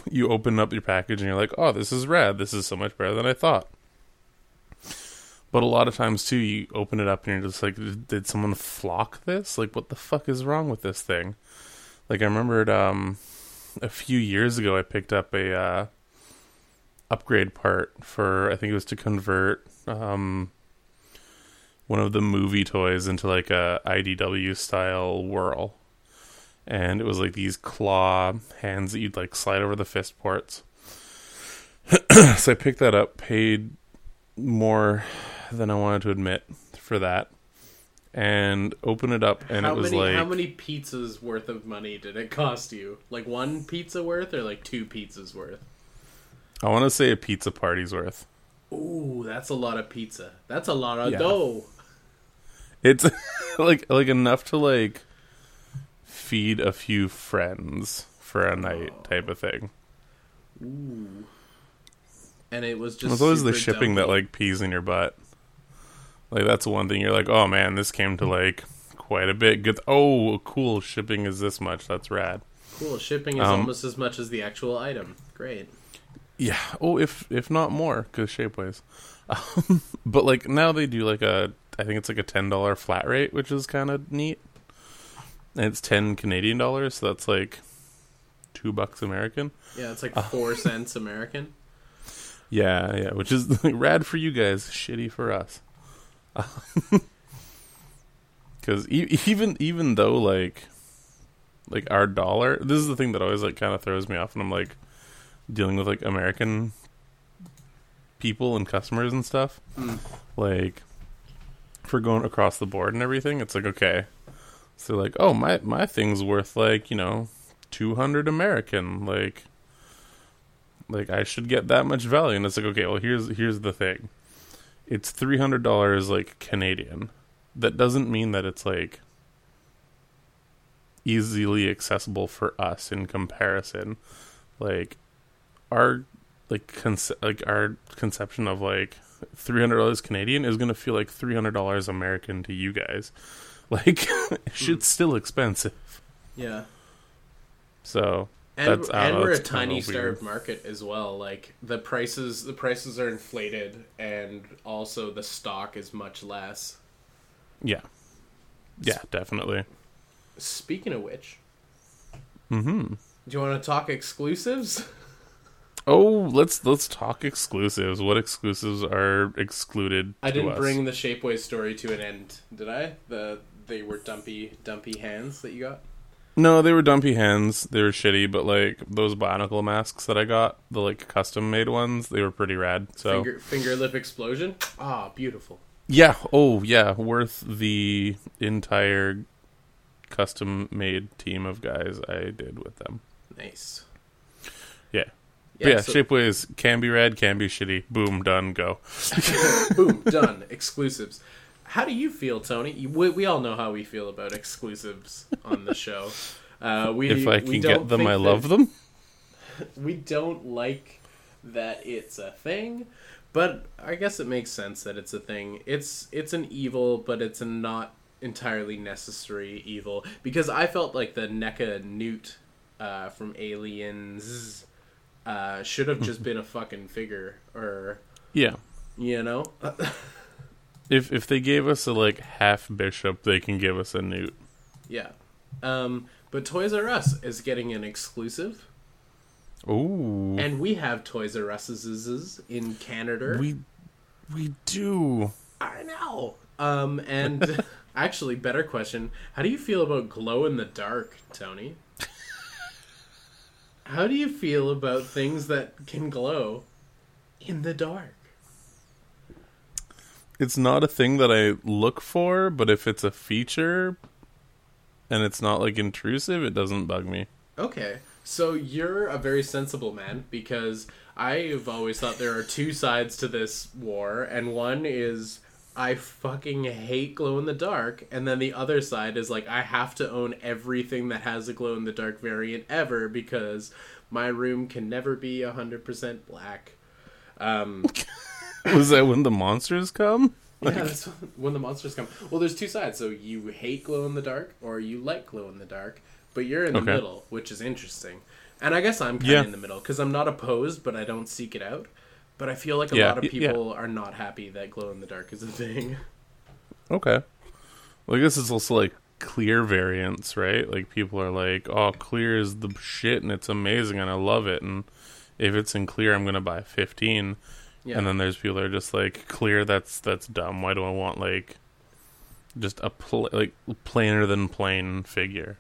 you open up your package and you're like, "Oh, this is rad. This is so much better than I thought." But a lot of times too, you open it up and you're just like, "Did someone flock this? Like, what the fuck is wrong with this thing?" Like, I remembered um, a few years ago, I picked up a uh, upgrade part for I think it was to convert um, one of the movie toys into like a IDW style whirl, and it was like these claw hands that you'd like slide over the fist ports. so I picked that up, paid more than I wanted to admit for that, and open it up, and how it was many like how many pizzas worth of money did it cost you? Like one pizza worth or like two pizzas worth? I want to say a pizza party's worth. Ooh, that's a lot of pizza. That's a lot of Yeah. dough. It's like like enough to like feed a few friends for a night oh. type of thing. Ooh. And it was just It's always the shipping that like pees in your butt. Like that's one thing you're like, oh man, this came to like quite a bit. Good. Oh, cool. Shipping is this much. That's rad. cool. Shipping is um, almost as much as the actual item. Great. Yeah. Oh, if if not more, because Shapeways. Um, but like now they do like a, I think it's like a ten dollar flat rate, which is kind of neat. And it's ten Canadian dollars, so that's like two bucks American. Yeah, it's like Uh. four cents American. Yeah, yeah, which is like, rad for you guys, shitty for us. Because e- even even though like like our dollar, this is the thing that always like kind of throws me off, and I'm like dealing with like American people and customers and stuff. Mm. Like for going across the board and everything, it's like okay, so like oh my my thing's worth like you know two hundred American like like I should get that much value and it's like okay well here's here's the thing it's three hundred dollars like Canadian. That doesn't mean that it's like easily accessible for us in comparison. Like our like conce- like our conception of like three hundred dollars Canadian is gonna feel like three hundred dollars American to you guys. Like shit's still expensive. Yeah. so And, That's- and know, we're a tiny starved market as well. Like the prices, the prices are inflated, and also the stock is much less. yeah yeah definitely Speaking of which, mm-hmm do you want to talk exclusives? Oh, let's let's talk exclusives. What exclusives are excluded? I didn't us? bring the Shapeways story to an end, did I? The they were dumpy, dumpy hands that you got. No, they were dumpy hands. They were shitty, but like those bionicle masks that I got, the like custom made ones, they were pretty rad. So Finger, finger lip explosion. Ah, beautiful. yeah, oh yeah, worth the entire custom made team of guys I did with them. Nice. Yeah. Yeah, yeah so- Shapeways can be rad, can be shitty. Boom, done, go. Boom, done. Exclusives. How do you feel, Tony? We, we all know how we feel about exclusives on the show. Uh, we, if I can don't get them, I love them. We don't like that it's a thing, but I guess it makes sense that it's a thing. It's it's an evil, but it's a not entirely necessary evil because I felt like the NECA Newt uh, from Aliens uh, should have just been a fucking figure, or Yeah. you know. If if they gave us a like half bishop, they can give us a newt. Yeah. Um, but Toys R Us is getting an exclusive, Ooh. and we have Toys R Us's in Canada. we we do. I know. Um, and actually, better question: How do you feel about glow in the dark, Tony? How do you feel about things that can glow in the dark? It's not a thing that I look for, but if it's a feature and it's not like intrusive, it doesn't bug me. Okay, so you're a very sensible man because I've always thought there are two sides to this war, and one is I fucking hate glow in the dark, and then the other side is like I have to own everything that has a glow in the dark variant ever because my room can never be 100% black. Um, Was that when the monsters come? yeah, that's when the monsters come. Well, there's two sides. So you hate glow in the dark, or you like glow in the dark, but you're in the Okay. middle, which is interesting. And I guess I'm kind of Yeah. in the middle because I'm not opposed, but I don't seek it out. But I feel like a Yeah, lot of y- yeah. people are not happy that glow in the dark is a thing. Okay. Well, I guess it's also like clear variants, right? Like people are like, "Oh, clear is the shit and it's amazing and I love it." And if it's in clear, I'm gonna buy 15. Yeah. And then there's people that are just like, "Clear, that's that's dumb. Why do I want like just a pl- like plainer than plain figure?"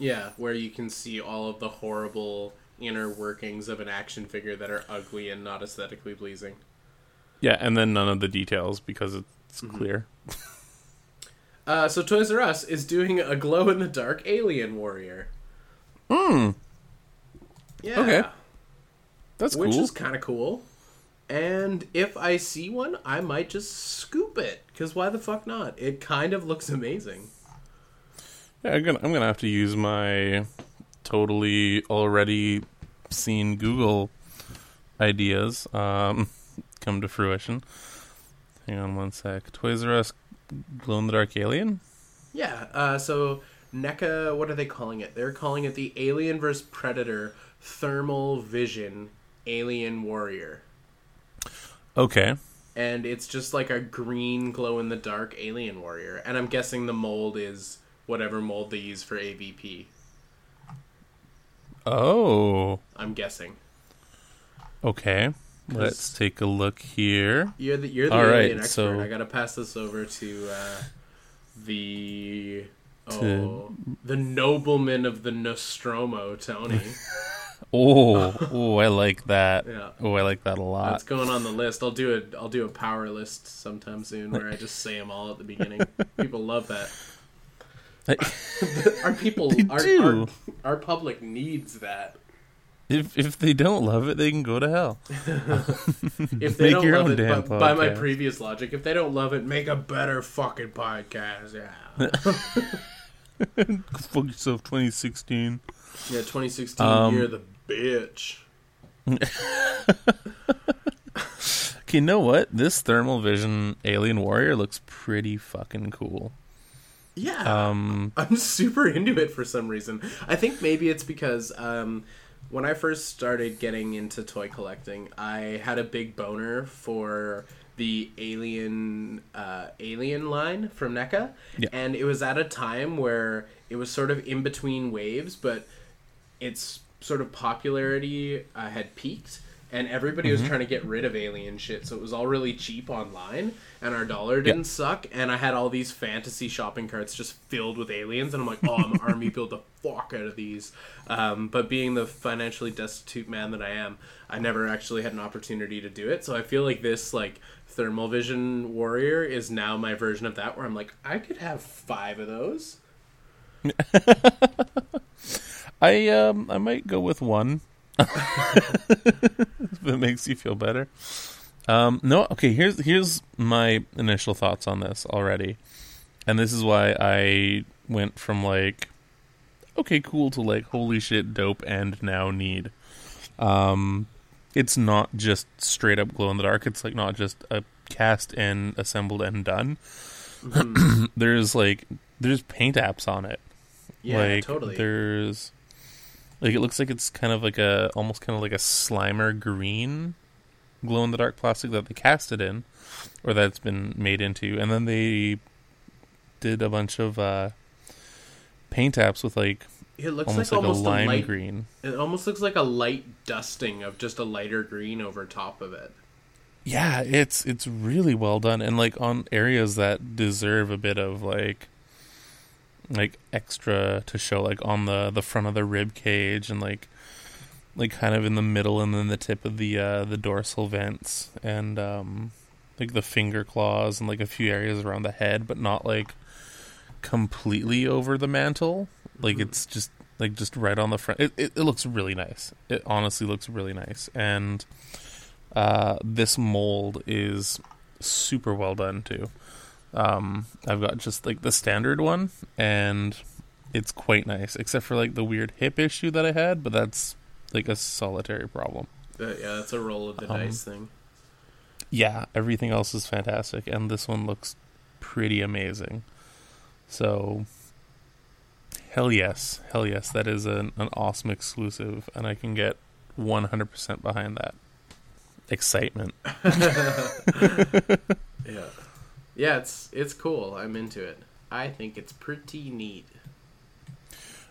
yeah, where you can see all of the horrible inner workings of an action figure that are ugly and not aesthetically pleasing. Yeah, and then none of the details because it's clear. Uh, so Toys R Us is doing a glow in the dark alien warrior. Hmm. Yeah. Okay. That's cool. which cool. is kind of cool. And if I see one, I might just scoop it because why the fuck not? It kind of looks amazing. Yeah, I'm gonna I'm gonna have to use my totally already seen Google ideas um, come to fruition. Hang on one sec. Toys R Us glow in the dark alien. Yeah. Uh, so NECA, what are they calling it? They're calling it the Alien vs Predator Thermal Vision Alien Warrior, Okay. and it's just like a green glow in the dark alien warrior. And I'm guessing the mold is whatever mold they use for AVP. Oh. I'm guessing. Okay. Let's take a look here. You're the you're the All right, alien expert. so- I gotta pass this over to uh, the oh To- the nobleman of the Nostromo, Tony. Oh, oh, I like that. Yeah. Oh, I like that a lot. That's going on the list. I'll do a I'll do a power list sometime soon where I just say them all at the beginning. people love that. Our people, our, do. Our, our public needs that. If if they don't love it, they can go to hell. If they Make don't your love own it, damn by, by my previous logic, if they don't love it, make a better fucking podcast. Yeah. Fuck yourself, 2016. Yeah, 2016 Um, year the bitch. Okay, you know what? This thermal vision alien warrior looks pretty fucking cool. Yeah, Um, I'm super into it for some reason. I think maybe it's because um, when I first started getting into toy collecting, I had a big boner for the alien uh, alien line from NECA, Yeah. and it was at a time where it was sort of in between waves, but its sort of popularity uh, had peaked and everybody was trying to get rid of alien shit so it was all really cheap online and our dollar didn't suck and i had all these fantasy shopping carts just filled with aliens and i'm like oh i'm army build the fuck out of these. Um, but being the financially destitute man that i am i never actually had an opportunity to do it so i feel like this like thermal vision warrior is now my version of that where i'm like i could have five of those I um I might go with one. if it makes you feel better. Um no, okay, here's here's my initial thoughts on this already. And this is why I went from like okay, cool to like holy shit dope and now need. Um it's not just straight up glow in the dark. It's like not just a cast and assembled and done. Mhm. there's like there's paint apps on it. Yeah, like totally. there's like it looks like it's kind of like a almost kind of like a slimer green glow in the dark plastic that they cast it in or that's been made into and then they did a bunch of uh paint apps with like It looks almost like, like, almost a lime light. green It almost looks like a light dusting of just a lighter green over top of it. yeah it's it's really well done and like on areas that deserve a bit of like like extra to show like on the the front of the rib cage and like like kind of in the middle and then the tip of the uh the dorsal vents and um like the finger claws and like a few areas around the head but not like completely over the mantle. Like Mhm. it's just like just right on the front. It, it, it looks really nice. It honestly looks really nice. And uh this mold is super well done too um i've got just like the standard one and it's quite nice except for like the weird hip issue that i had but that's like a solitary problem Uh, yeah, that's a roll of the Um, dice thing. yeah everything else is fantastic and this one looks pretty amazing so hell yes hell yes that is an, an awesome exclusive and i can get 100% behind that excitement Yeah. Yeah, it's it's cool. I'm into it. I think it's pretty neat.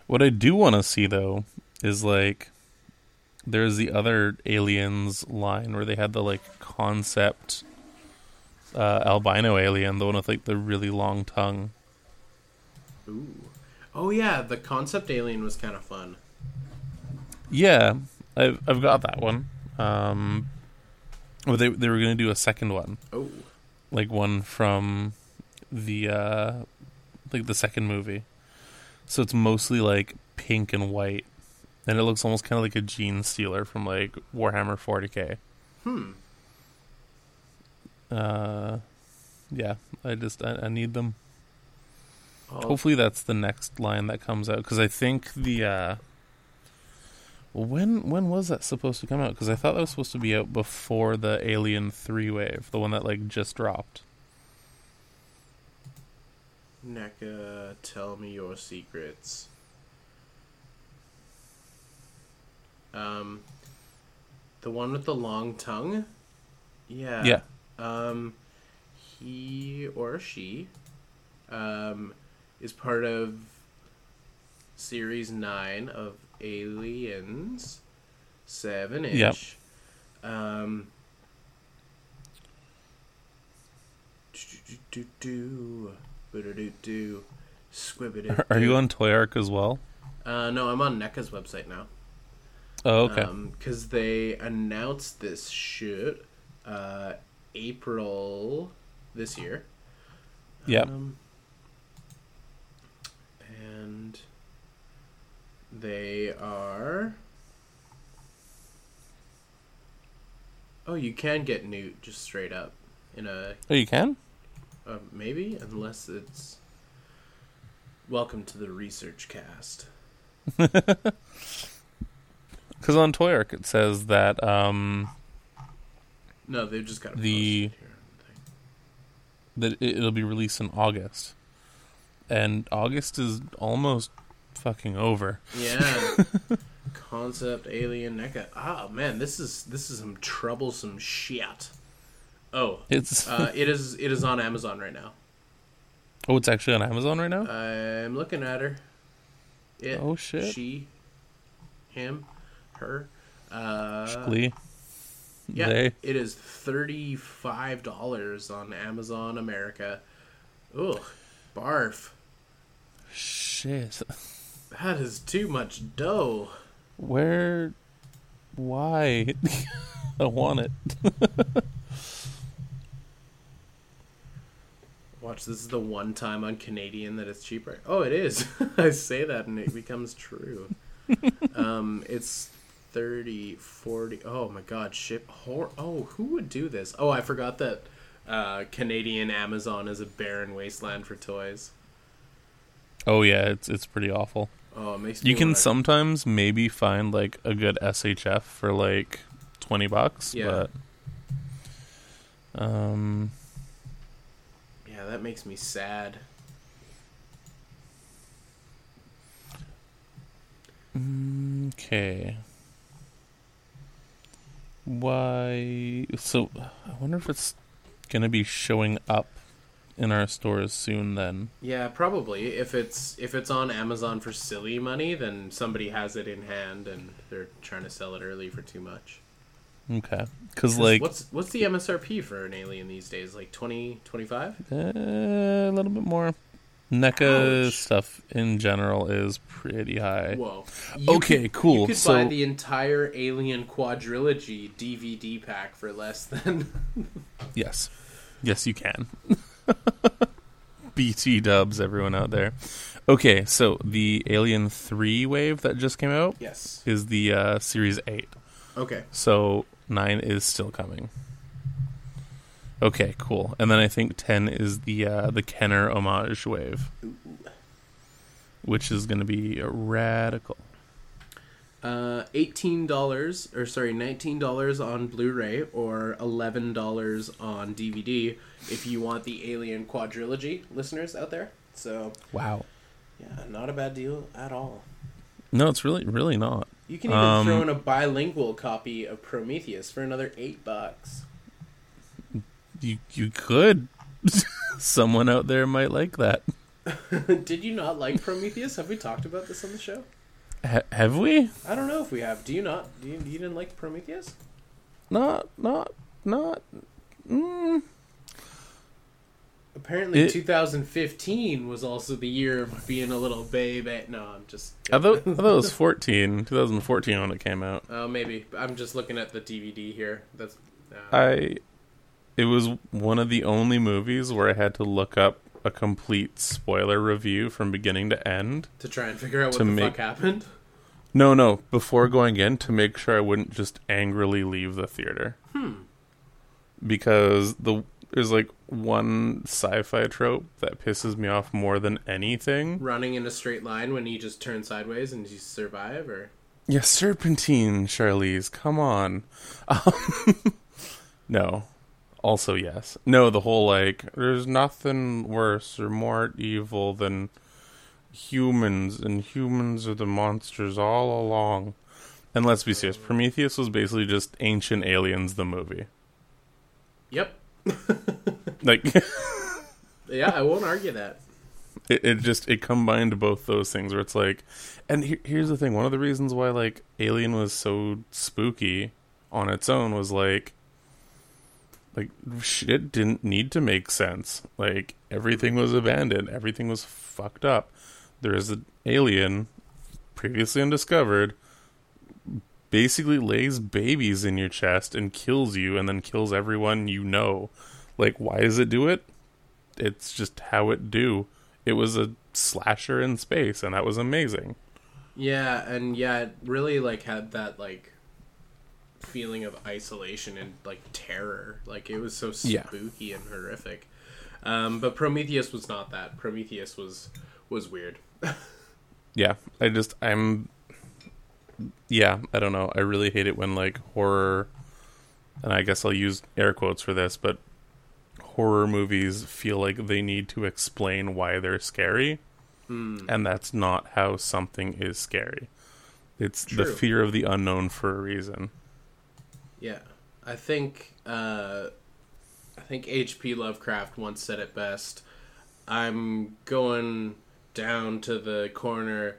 What I do want to see though is like there's the other aliens line where they had the like concept uh, albino alien, the one with like the really long tongue. Ooh. Oh yeah, the concept alien was kind of fun. Yeah, I've I've got that one. Um, well, they they were gonna do a second one, Oh. Like one from the uh, like the second movie. So it's mostly like pink and white, and it looks almost kind of like a genestealer from like Warhammer 40k. Hmm. Uh, yeah, I just I, I need them. I'll- Hopefully that's the next line that comes out because I think the uh, when when was that supposed to come out? Because I thought that was supposed to be out before the Alien Three wave, the one that like just dropped. NECA, tell me your secrets. Um, the one with the long tongue. Yeah. Yeah. Um, he or she, um, is part of series nine of Aliens, seven inch. Yep. Um. Do do do do squibbity. Are, you on ToyArk as well? Uh, no, I'm on NECA's website now. Oh, okay. Because they announced this shoot uh, April this year. Yep. Um, and they are. Oh, you can get Newt just straight up in a oh, you can. uh, maybe unless it's. Welcome to the research cast. Because on ToyArk it says that um, No, they've just got The- posted here on the thing. that it'll be released in August, and August is almost fucking over. Yeah. Concept Alien NECA. Ah man, this is this is some troublesome shit. Oh, It's uh, it is it is on Amazon right now. oh, it's actually on Amazon right now. I'm looking at her. It, Oh, shit. She, him, her. Uh, Lee, yeah, they. it is thirty five dollars on Amazon America. Ugh, barf. Shit. That is too much dough. Where? Why? I want it. Watch, this is the one time on Canadian that it's cheaper. Oh, it is. I say that and it becomes true. um, it's 30, 40. Oh my god, ship. Hor- oh, who would do this? Oh, I forgot that uh, Canadian Amazon is a barren wasteland for toys. Oh yeah, it's it's pretty awful. Oh, it makes me You can sometimes maybe find like a good SHF for like twenty bucks, Yeah. but um, Yeah, that makes me sad. okay. Why? So I wonder if it's gonna be showing up in our stores soon. Then Yeah, probably. If it's if it's on Amazon for silly money, then somebody has it in hand and they're trying to sell it early for too much. okay, because like what's what's the MSRP for an alien these days? Like 20, 25? uh, a little bit more. NECA Ouch. stuff in general is pretty high. Whoa. Okay, could- cool. You could So- buy the entire Alien quadrilogy DVD pack for less than Yes. Yes, you can. BT dubs, everyone out there. Okay, so the Alien 3 wave that just came out Yes. is the uh, Series 8. Okay. So 9 is still coming. Okay, cool. And then I think 10 is the uh, the Kenner homage wave, which is going to be radical. Uh, eighteen dollars, or sorry, nineteen dollars on Blu-ray, or eleven dollars on DVD if you want the Alien quadrilogy, listeners out there. So Wow. yeah, not a bad deal at all. No, it's really really not. You can even Um, throw in a bilingual copy of Prometheus for another eight bucks. You you could someone out there might like that. Did you not like Prometheus? Have we talked about this on the show? Ha- have we? I don't know if we have. Do you not? Do you, you didn't like Prometheus? Not, not, not. Mm, Apparently, It- 2015 was also the year of being a little baby. No, I'm just. I thought, I thought it was 14, 2014 when it came out. Oh, maybe. I'm just looking at the DVD here. That's. Uh, I, it was one of the only movies where I had to look up a complete spoiler review from beginning to end. to try and figure out what the make- fuck happened. No, no, before going in to make sure I wouldn't just angrily leave the theater. Hmm. Because the there's like one sci-fi trope that pisses me off more than anything. Running in a straight line when you just turn sideways and you survive, or. Yeah, serpentine, Charlize. Come on. Um, no. Also, yes. No, the whole like, there's nothing worse or more evil than humans, and humans are the monsters all along. And let's be serious, Prometheus was basically just Ancient Aliens, the movie. Yep. Like, Yeah, I won't argue that. it, it just it combined both those things where it's like and he- here's the thing one of the reasons why like alien was so spooky on its own was like like shit didn't need to make sense. Like everything was abandoned. Everything was fucked up. There is an alien previously undiscovered basically lays babies in your chest and kills you and then kills everyone you know. Like why does it do it? It's just how it do. It was a slasher in space and that was amazing. Yeah, and yeah, it really like had that like feeling of isolation and like terror. Like it was so Yeah. spooky and horrific. Um, but Prometheus was not that. Prometheus was was weird. yeah i just i'm yeah i don't know i really hate it when like horror and i guess i'll use air quotes for this but horror movies feel like they need to explain why they're scary Hmm. and that's not how something is scary it's the fear of the unknown for a reason Yeah, I think uh, I think H.P. Lovecraft once said it best. I'm going down to the corner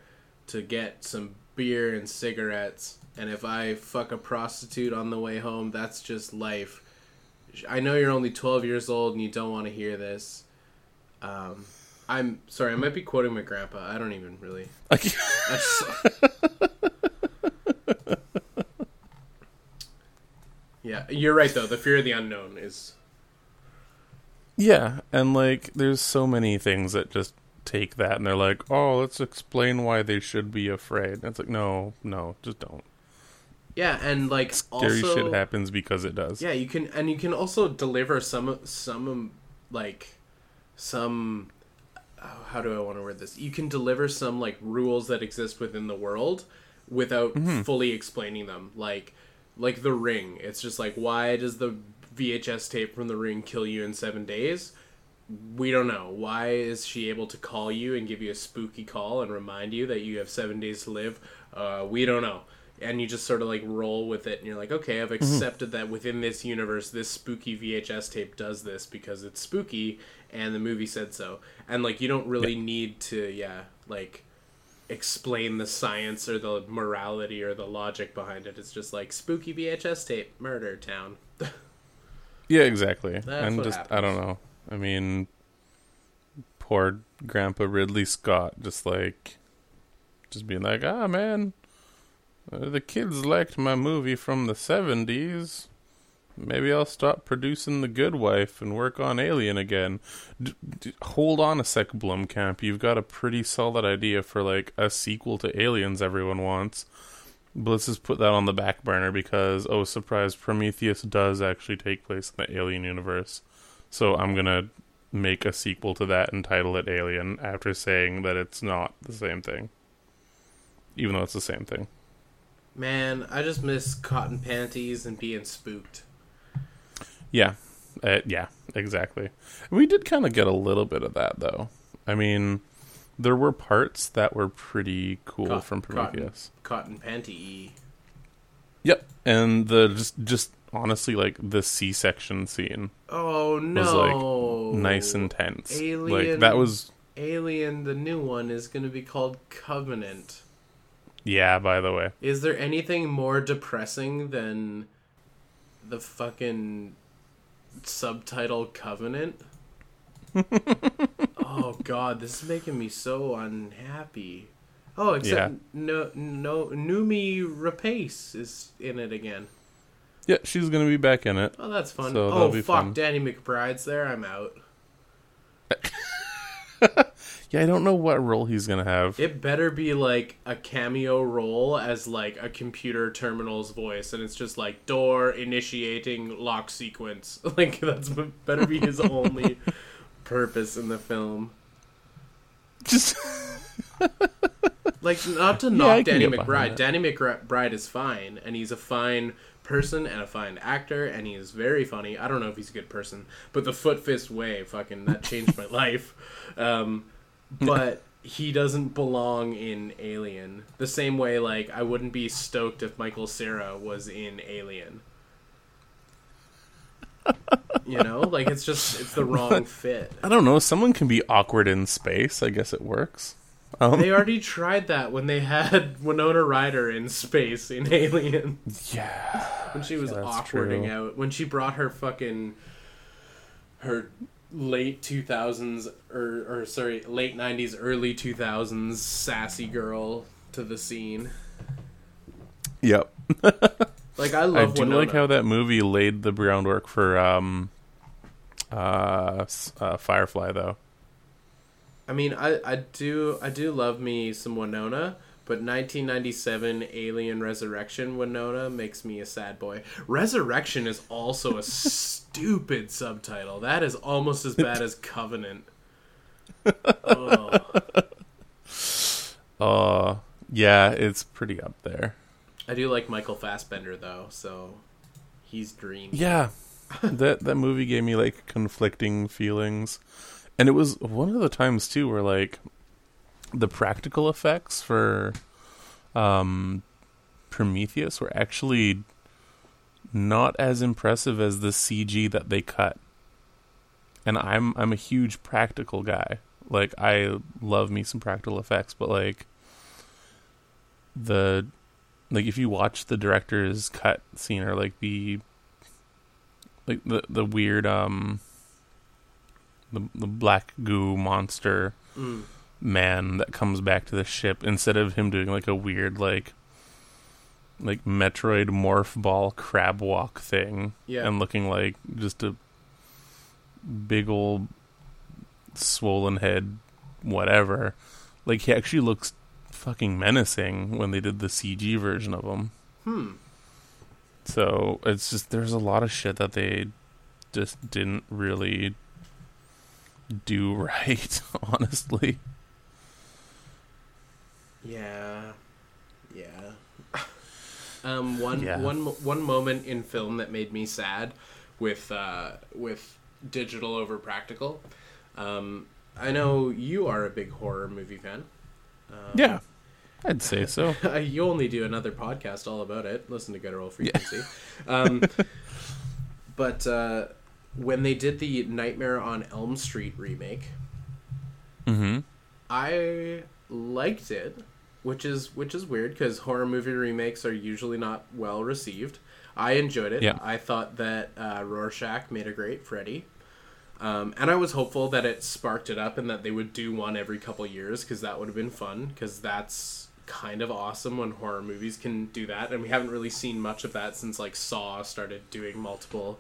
to get some beer and cigarettes, and if I fuck a prostitute on the way home, that's just life. I know you're only 12 years old and you don't want to hear this. Um, I'm sorry, I might be quoting my grandpa. I don't even really. I just- yeah, you're right though. The fear of the unknown is Yeah, and like there's so many things that just take that and they're like, "Oh, let's explain why they should be afraid." And it's like, "No, no, just don't." Yeah, and like Scary also, shit happens because it does. Yeah, you can and you can also deliver some some like some oh, how do I want to word this? You can deliver some like rules that exist within the world without Mm-hmm. fully explaining them. Like like the ring. It's just like why does the VHS tape from the ring kill you in 7 days? We don't know. Why is she able to call you and give you a spooky call and remind you that you have 7 days to live? Uh, we don't know. And you just sort of like roll with it and you're like, "Okay, I've accepted that within this universe this spooky VHS tape does this because it's spooky and the movie said so." And like you don't really need to yeah, like explain the science or the morality or the logic behind it. It's just like spooky VHS tape, murder town. Yeah, exactly. That's just I don't know. I mean, poor Grandpa Ridley Scott, just like, just being like, ah, man, the kids liked my movie from the seventies. Maybe I'll stop producing The Good Wife and work on Alien again. D- d- hold on a sec, Blomkamp. You've got a pretty solid idea for like a sequel to Aliens everyone wants. But let's just put that on the back burner because, oh, surprise, Prometheus does actually take place in the Alien universe. So I'm to make a sequel to that and title it Alien after saying that it's not the same thing. Even though it's the same thing. Man, I just miss cotton panties and being spooked. Yeah. Uh, yeah, exactly. We did kind of get a little bit of that, though. I mean, there were parts that were pretty cool from Prometheus. Cotton, cotton panty. Yep. And the just just honestly like the C-section scene Oh no! was like nice and tense. Like Alien- that was Alien, the new one, is going to be called Covenant. yeah, by the way. Is there anything more depressing than the fucking subtitle Covenant? oh god, this is making me so unhappy. Oh, except Yeah. no, no, Noomi Rapace is in it again. Yeah, she's going to be back in it. Oh, that's fun. So oh, fuck, fun. Danny McBride's there. I'm out. Yeah, I don't know what role he's going to have. It better be like a cameo role as like a computer terminal's voice, and it's just like door initiating lock sequence. Like that's better be his only purpose in the film. Just Like not to knock can Danny McBride. Danny McBride is fine, and he's a fine person and a fine actor, and he is very funny. I don't know if he's a good person, but the foot fist way, fucking that changed my life. Um, but he doesn't belong in Alien the same way. Like I wouldn't be stoked if Michael Cera was in Alien. You know, like it's just it's the wrong fit. I don't know, someone can be awkward in space. I guess it works. Um, They already tried that when they had Winona Ryder in space in Alien. yeah. when she was Yeah, awkwarding true. out when she brought her fucking her late 2000s or or sorry late 90s early 2000s sassy girl to the scene Yep. like i love I do Winona. like how that movie laid the groundwork for um uh, uh Firefly though. i mean i i do i do love me some winona but 1997 alien resurrection winona makes me a sad boy resurrection is also a stupid subtitle that is almost as bad as covenant oh. Uh yeah, it's pretty up there. I do like Michael Fassbender though, so he's dreamy. Yeah. that that movie gave me like conflicting feelings. And it was one of the times too where like the practical effects for um Prometheus were actually not as impressive as the CG that they cut. And I'm I'm a huge practical guy. Like I love me some practical effects, but like the like if you watch the director's cut scene or like the like the the weird um the the black goo monster Mm. Man that comes back to the ship instead of him doing like a weird like like Metroid morph ball crab walk thing Yeah. and looking like just a big old swollen head, whatever. Like he actually looks fucking menacing when they did the CG version of him. Hmm. So it's just there's a lot of shit that they just didn't really do right, honestly. Yeah. Yeah. Um, one Yeah. one one moment in film that made me sad with uh, with digital over practical. Um, I know you are a big horror movie fan. Um, Yeah, I'd say so. you only do another podcast all about it. Listen to Good Old Frequency. Um, but uh, when they did the Nightmare on Elm Street remake, hmm I liked it, which is which is weird because horror movie remakes are usually not well received. I enjoyed it. Yeah. I thought that uh, Rorschach made a great Freddy. Um, and I was hopeful that it sparked it up and that they would do one every couple years because that would have been fun because that's kind of awesome when horror movies can do that. And we haven't really seen much of that since like Saw started doing multiple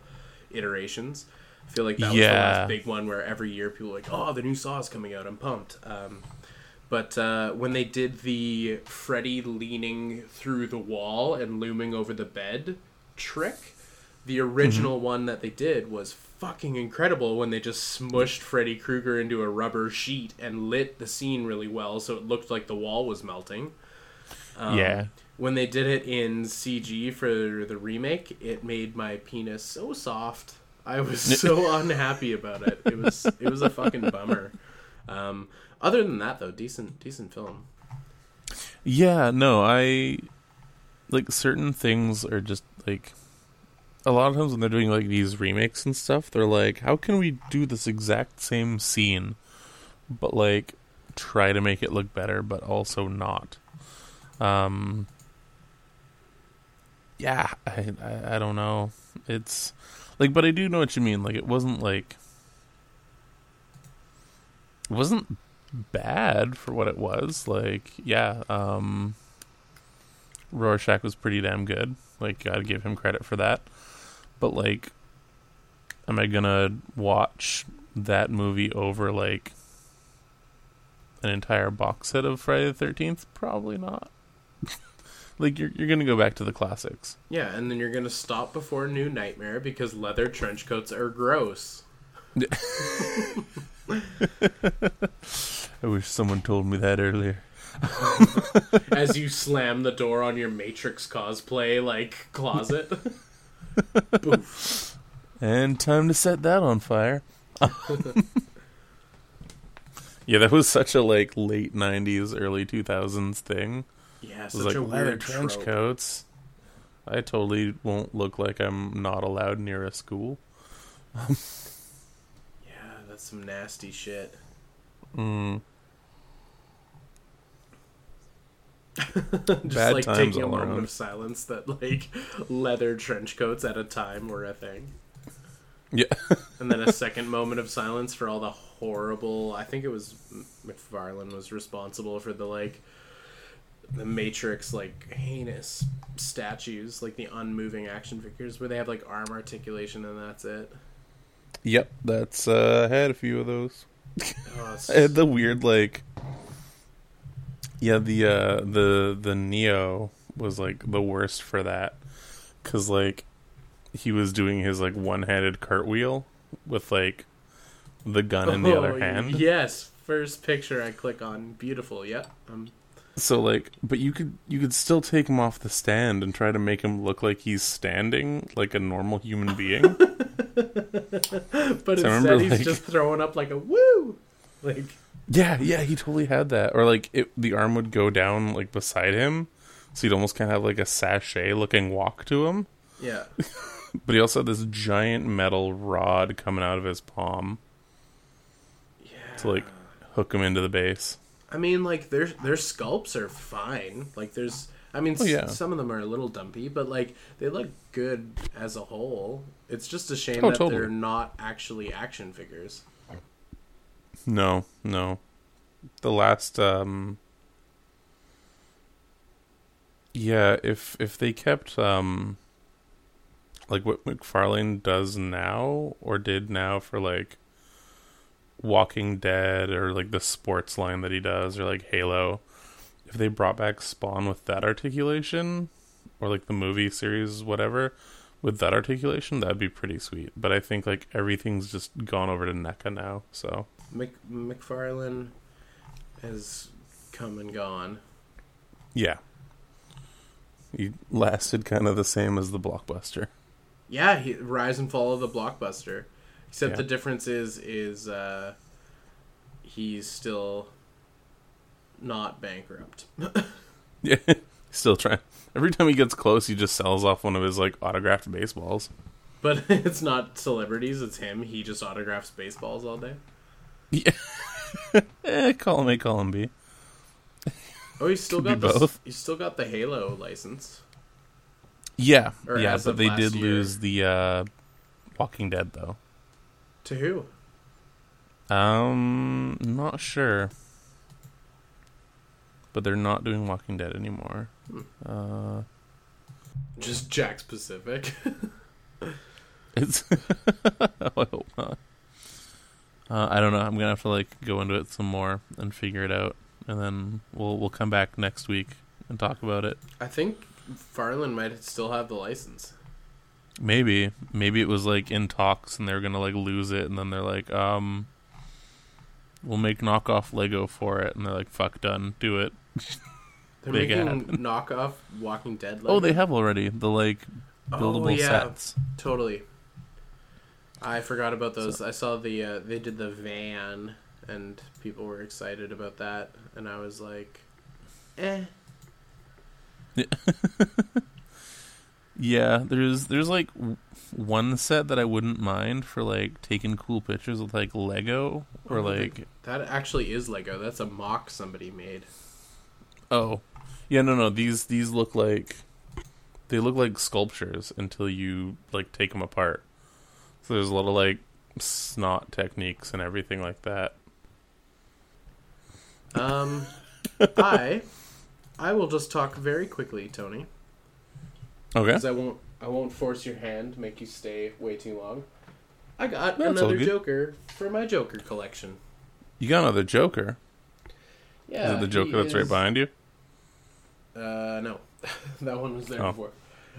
iterations. I feel like that was the last big one where every year people were like, oh, the new Saw is coming out. I'm pumped. Um, but uh, when they did the Freddy leaning through the wall and looming over the bed trick, the original one that they did was fucking incredible when they just smushed Freddy Krueger into a rubber sheet and lit the scene really well so it looked like the wall was melting. Um, yeah, When they did it in CG for the remake, it made my penis so soft. I was so unhappy about it. It was it was a fucking bummer. Um, other than that, though, decent decent film. yeah. No, I like certain things are just like a lot of times when they're doing like these remakes and stuff, they're like, how can we do this exact same scene, but like try to make it look better, but also not. Um. Yeah, I, I I don't know. It's like, but I do know what you mean. Like, it wasn't like it wasn't bad for what it was. Like, yeah, um, Rorschach was pretty damn good. Like, gotta give him credit for that. But like, am I gonna watch that movie over like an entire box set of Friday the Thirteenth? Probably not. like, you're you're gonna go back to the classics. Yeah, and then you're gonna stop before New Nightmare because leather trench coats are gross. I wish someone told me that earlier. As you slam the door on your Matrix cosplay like closet. Boof. And time to set that on fire. yeah, that was such a like late '90s, early 2000s thing. Yeah, It was such like a weird trench trope. coats. I totally won't look like I'm not allowed near a school. Some nasty shit. Mm. Just Bad like times taking a all moment around. of silence that like leather trench coats at a time were a thing. Yeah, And then a second moment of silence for all the horrible. I think it was McFarlane was responsible for the like the Matrix like heinous statues, like the unmoving action figures where they have like arm articulation and that's it. Yep. That's uh, I had a few of those. Oh, I had the weird like, yeah, the uh, the the Neo was like the worst for that, because like he was doing his like one handed cartwheel with like the gun in the other Oh, hand. Yes, first picture I click on, beautiful. Yep. Um, So like, but you could you could still take him off the stand and try to make him look like he's standing like a normal human being. but So instead remember, he's like- just throwing up like a woo, like yeah, yeah, he totally had that. Or like, it, the arm would go down like beside him, so you'd almost kind of have like a sashay looking walk to him. yeah. But he also had this giant metal rod coming out of his palm Yeah. to like hook him into the base. I mean, like their their sculpts are fine. Like there's, I mean, Oh, s- some of them are a little dumpy, but like they look good as a whole. It's just a shame Oh, that totally. they're not actually action figures. No, no. The last um Yeah, if if they kept um like what McFarlane does now or did now for like Walking Dead or like the sports line that he does or like Halo, if they brought back Spawn with that articulation or like the movie series whatever with that articulation, that'd be pretty sweet. But I think like everything's just gone over to NECA now, so Mc, McFarlane has come and gone. yeah. He lasted kind of the same as the blockbuster. Yeah, he, rise and fall of the blockbuster. Except Yeah. the difference is is uh, he's still not bankrupt. Yeah. Still trying. Every time he gets close, he just sells off one of his like autographed baseballs. but it's not celebrities, it's him. He just autographs baseballs all day. Yeah. eh, call him A, call him B. Oh, he's still got the both. he's still got the Halo license. Yeah, Or yeah, but they did year. lose the uh, Walking Dead though. To who? Um, not sure, but they're not doing Walking Dead anymore. Hmm. Uh, Just Jack Specific. it's. I hope not. Uh, I don't know. I'm gonna have to like go into it some more and figure it out, and then we'll we'll come back next week and talk about it. I think Farland might still have the license. Maybe, maybe it was like in talks and they're gonna like lose it, and then they're like, um, we'll make knockoff Lego for it, and they're like, fuck, done, do it. They're it making happen. knockoff Walking Dead. Lego. Oh, they have already the like buildable Oh, yeah. sets. Totally. I forgot about those. I saw the uh, they did the van, and people were excited about that, and I was like, eh. Yeah, there's there's like one set that I wouldn't mind for like taking cool pictures with like Lego or Oh, like That actually is Lego. That's a mock somebody made. oh yeah no no these these look like they look like sculptures until you like take them apart. So there's a lot of like snot techniques and everything like that. Um, I, I will just talk very quickly, Tony, Okay. because I won't. I won't force your hand, make you stay way too long. I got That's another. Joker for my Joker collection. You got another Joker. Yeah, Is it the Joker that's right behind you? Uh, no, that one was there Oh. before.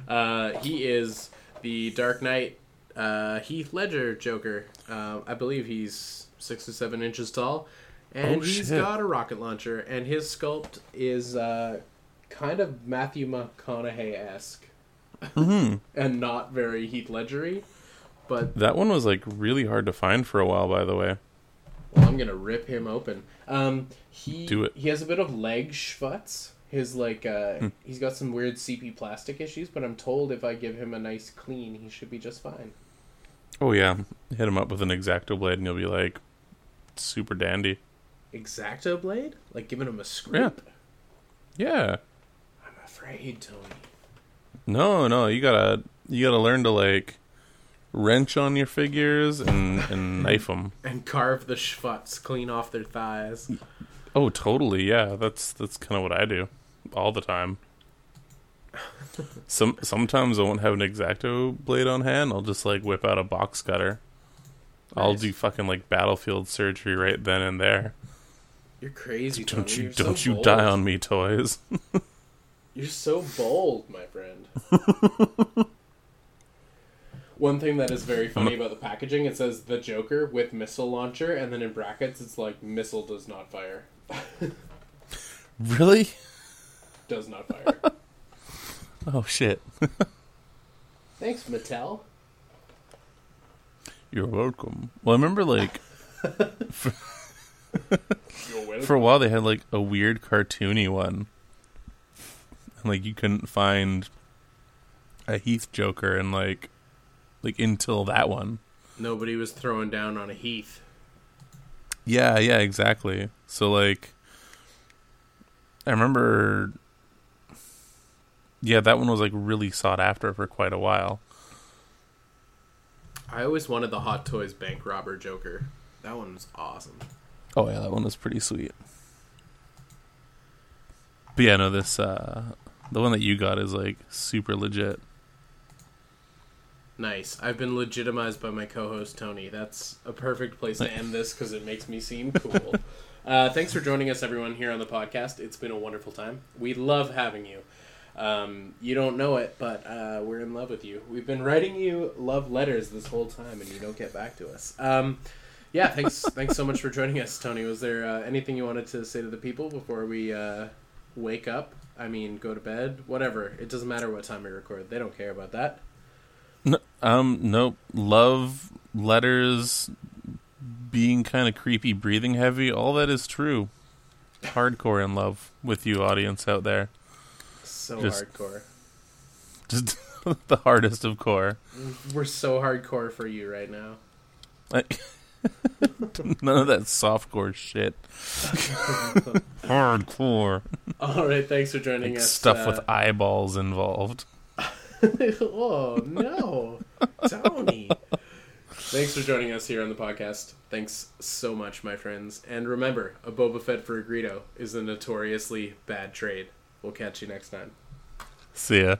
Uh, he is the Dark Knight uh, Heath Ledger Joker. Uh, I believe he's six or seven inches tall, and Oh, he's shit. got a rocket launcher. And his sculpt is uh, kind of Matthew McConaughey esque, hmm and not very Heath Ledgery. But That one was like really hard to find for a while, by the way. well, I'm gonna rip him open. Um, he Do it. He has a bit of leg schwutz. His like uh, Hmm. he's got some weird CP plastic issues, but I'm told if I give him a nice clean, he should be just fine. Oh yeah, hit him up with an X-Acto blade, and you'll be like super dandy. X-Acto blade, like giving him a scrape. Yeah. I'm afraid, Tony. No, no, you gotta you gotta learn to like wrench on your figures and and knife them. And carve the schwutz clean off their thighs. Oh, totally. Yeah, that's that's kind of what I do all the time. Some sometimes I won't have an X-Acto blade on hand. I'll just like whip out a box cutter. I'll do fucking like battlefield surgery right then and there. You're crazy, Tony. Don't you You're don't you bold. die on me, toys. You're so bold, my friend. One thing that is very funny about the packaging, it says the Joker with missile launcher, and then in brackets it's like missile does not fire. really? does not fire. Oh shit. Thanks, Mattel. You're welcome. Well, I remember like welcome. for a while they had like a weird cartoony one. Like you couldn't find a Heath Joker and like like until that one. Nobody was throwing down on a Heath. Yeah, yeah, exactly. So like I remember Yeah, that one was like really sought after for quite a while. I always wanted the Hot Toys bank robber Joker. That one was awesome. Oh yeah, that one was pretty sweet. But yeah, no, this uh the one that you got is like super legit. Nice. I've been legitimized by my co-host Tony. That's a perfect place to end this because it makes me seem cool. uh, thanks for joining us, everyone, here on the podcast. It's been a wonderful time. We love having you. Um, you don't know it, but uh, we're in love with you. We've been writing you love letters this whole time, and you don't get back to us. Um, yeah, thanks. thanks so much for joining us, Tony. Was there uh, anything you wanted to say to the people before we uh, wake up? I mean, go to bed, whatever. It doesn't matter what time we record. They don't care about that. No, um, nope. Love letters, being kind of creepy, breathing heavy. All that is true. Hardcore in love with you, audience out there. So Just- hardcore. Just the hardest of core. We're so hardcore for you right now. Like, none of that softcore shit. Hardcore. All right, thanks for joining Like us. stuff uh, with eyeballs involved. oh no, Tony! Thanks for joining us here on the podcast. Thanks so much, my friends. And remember, a Boba Fett for a Greedo is a notoriously bad trade. We'll catch you next time. See ya.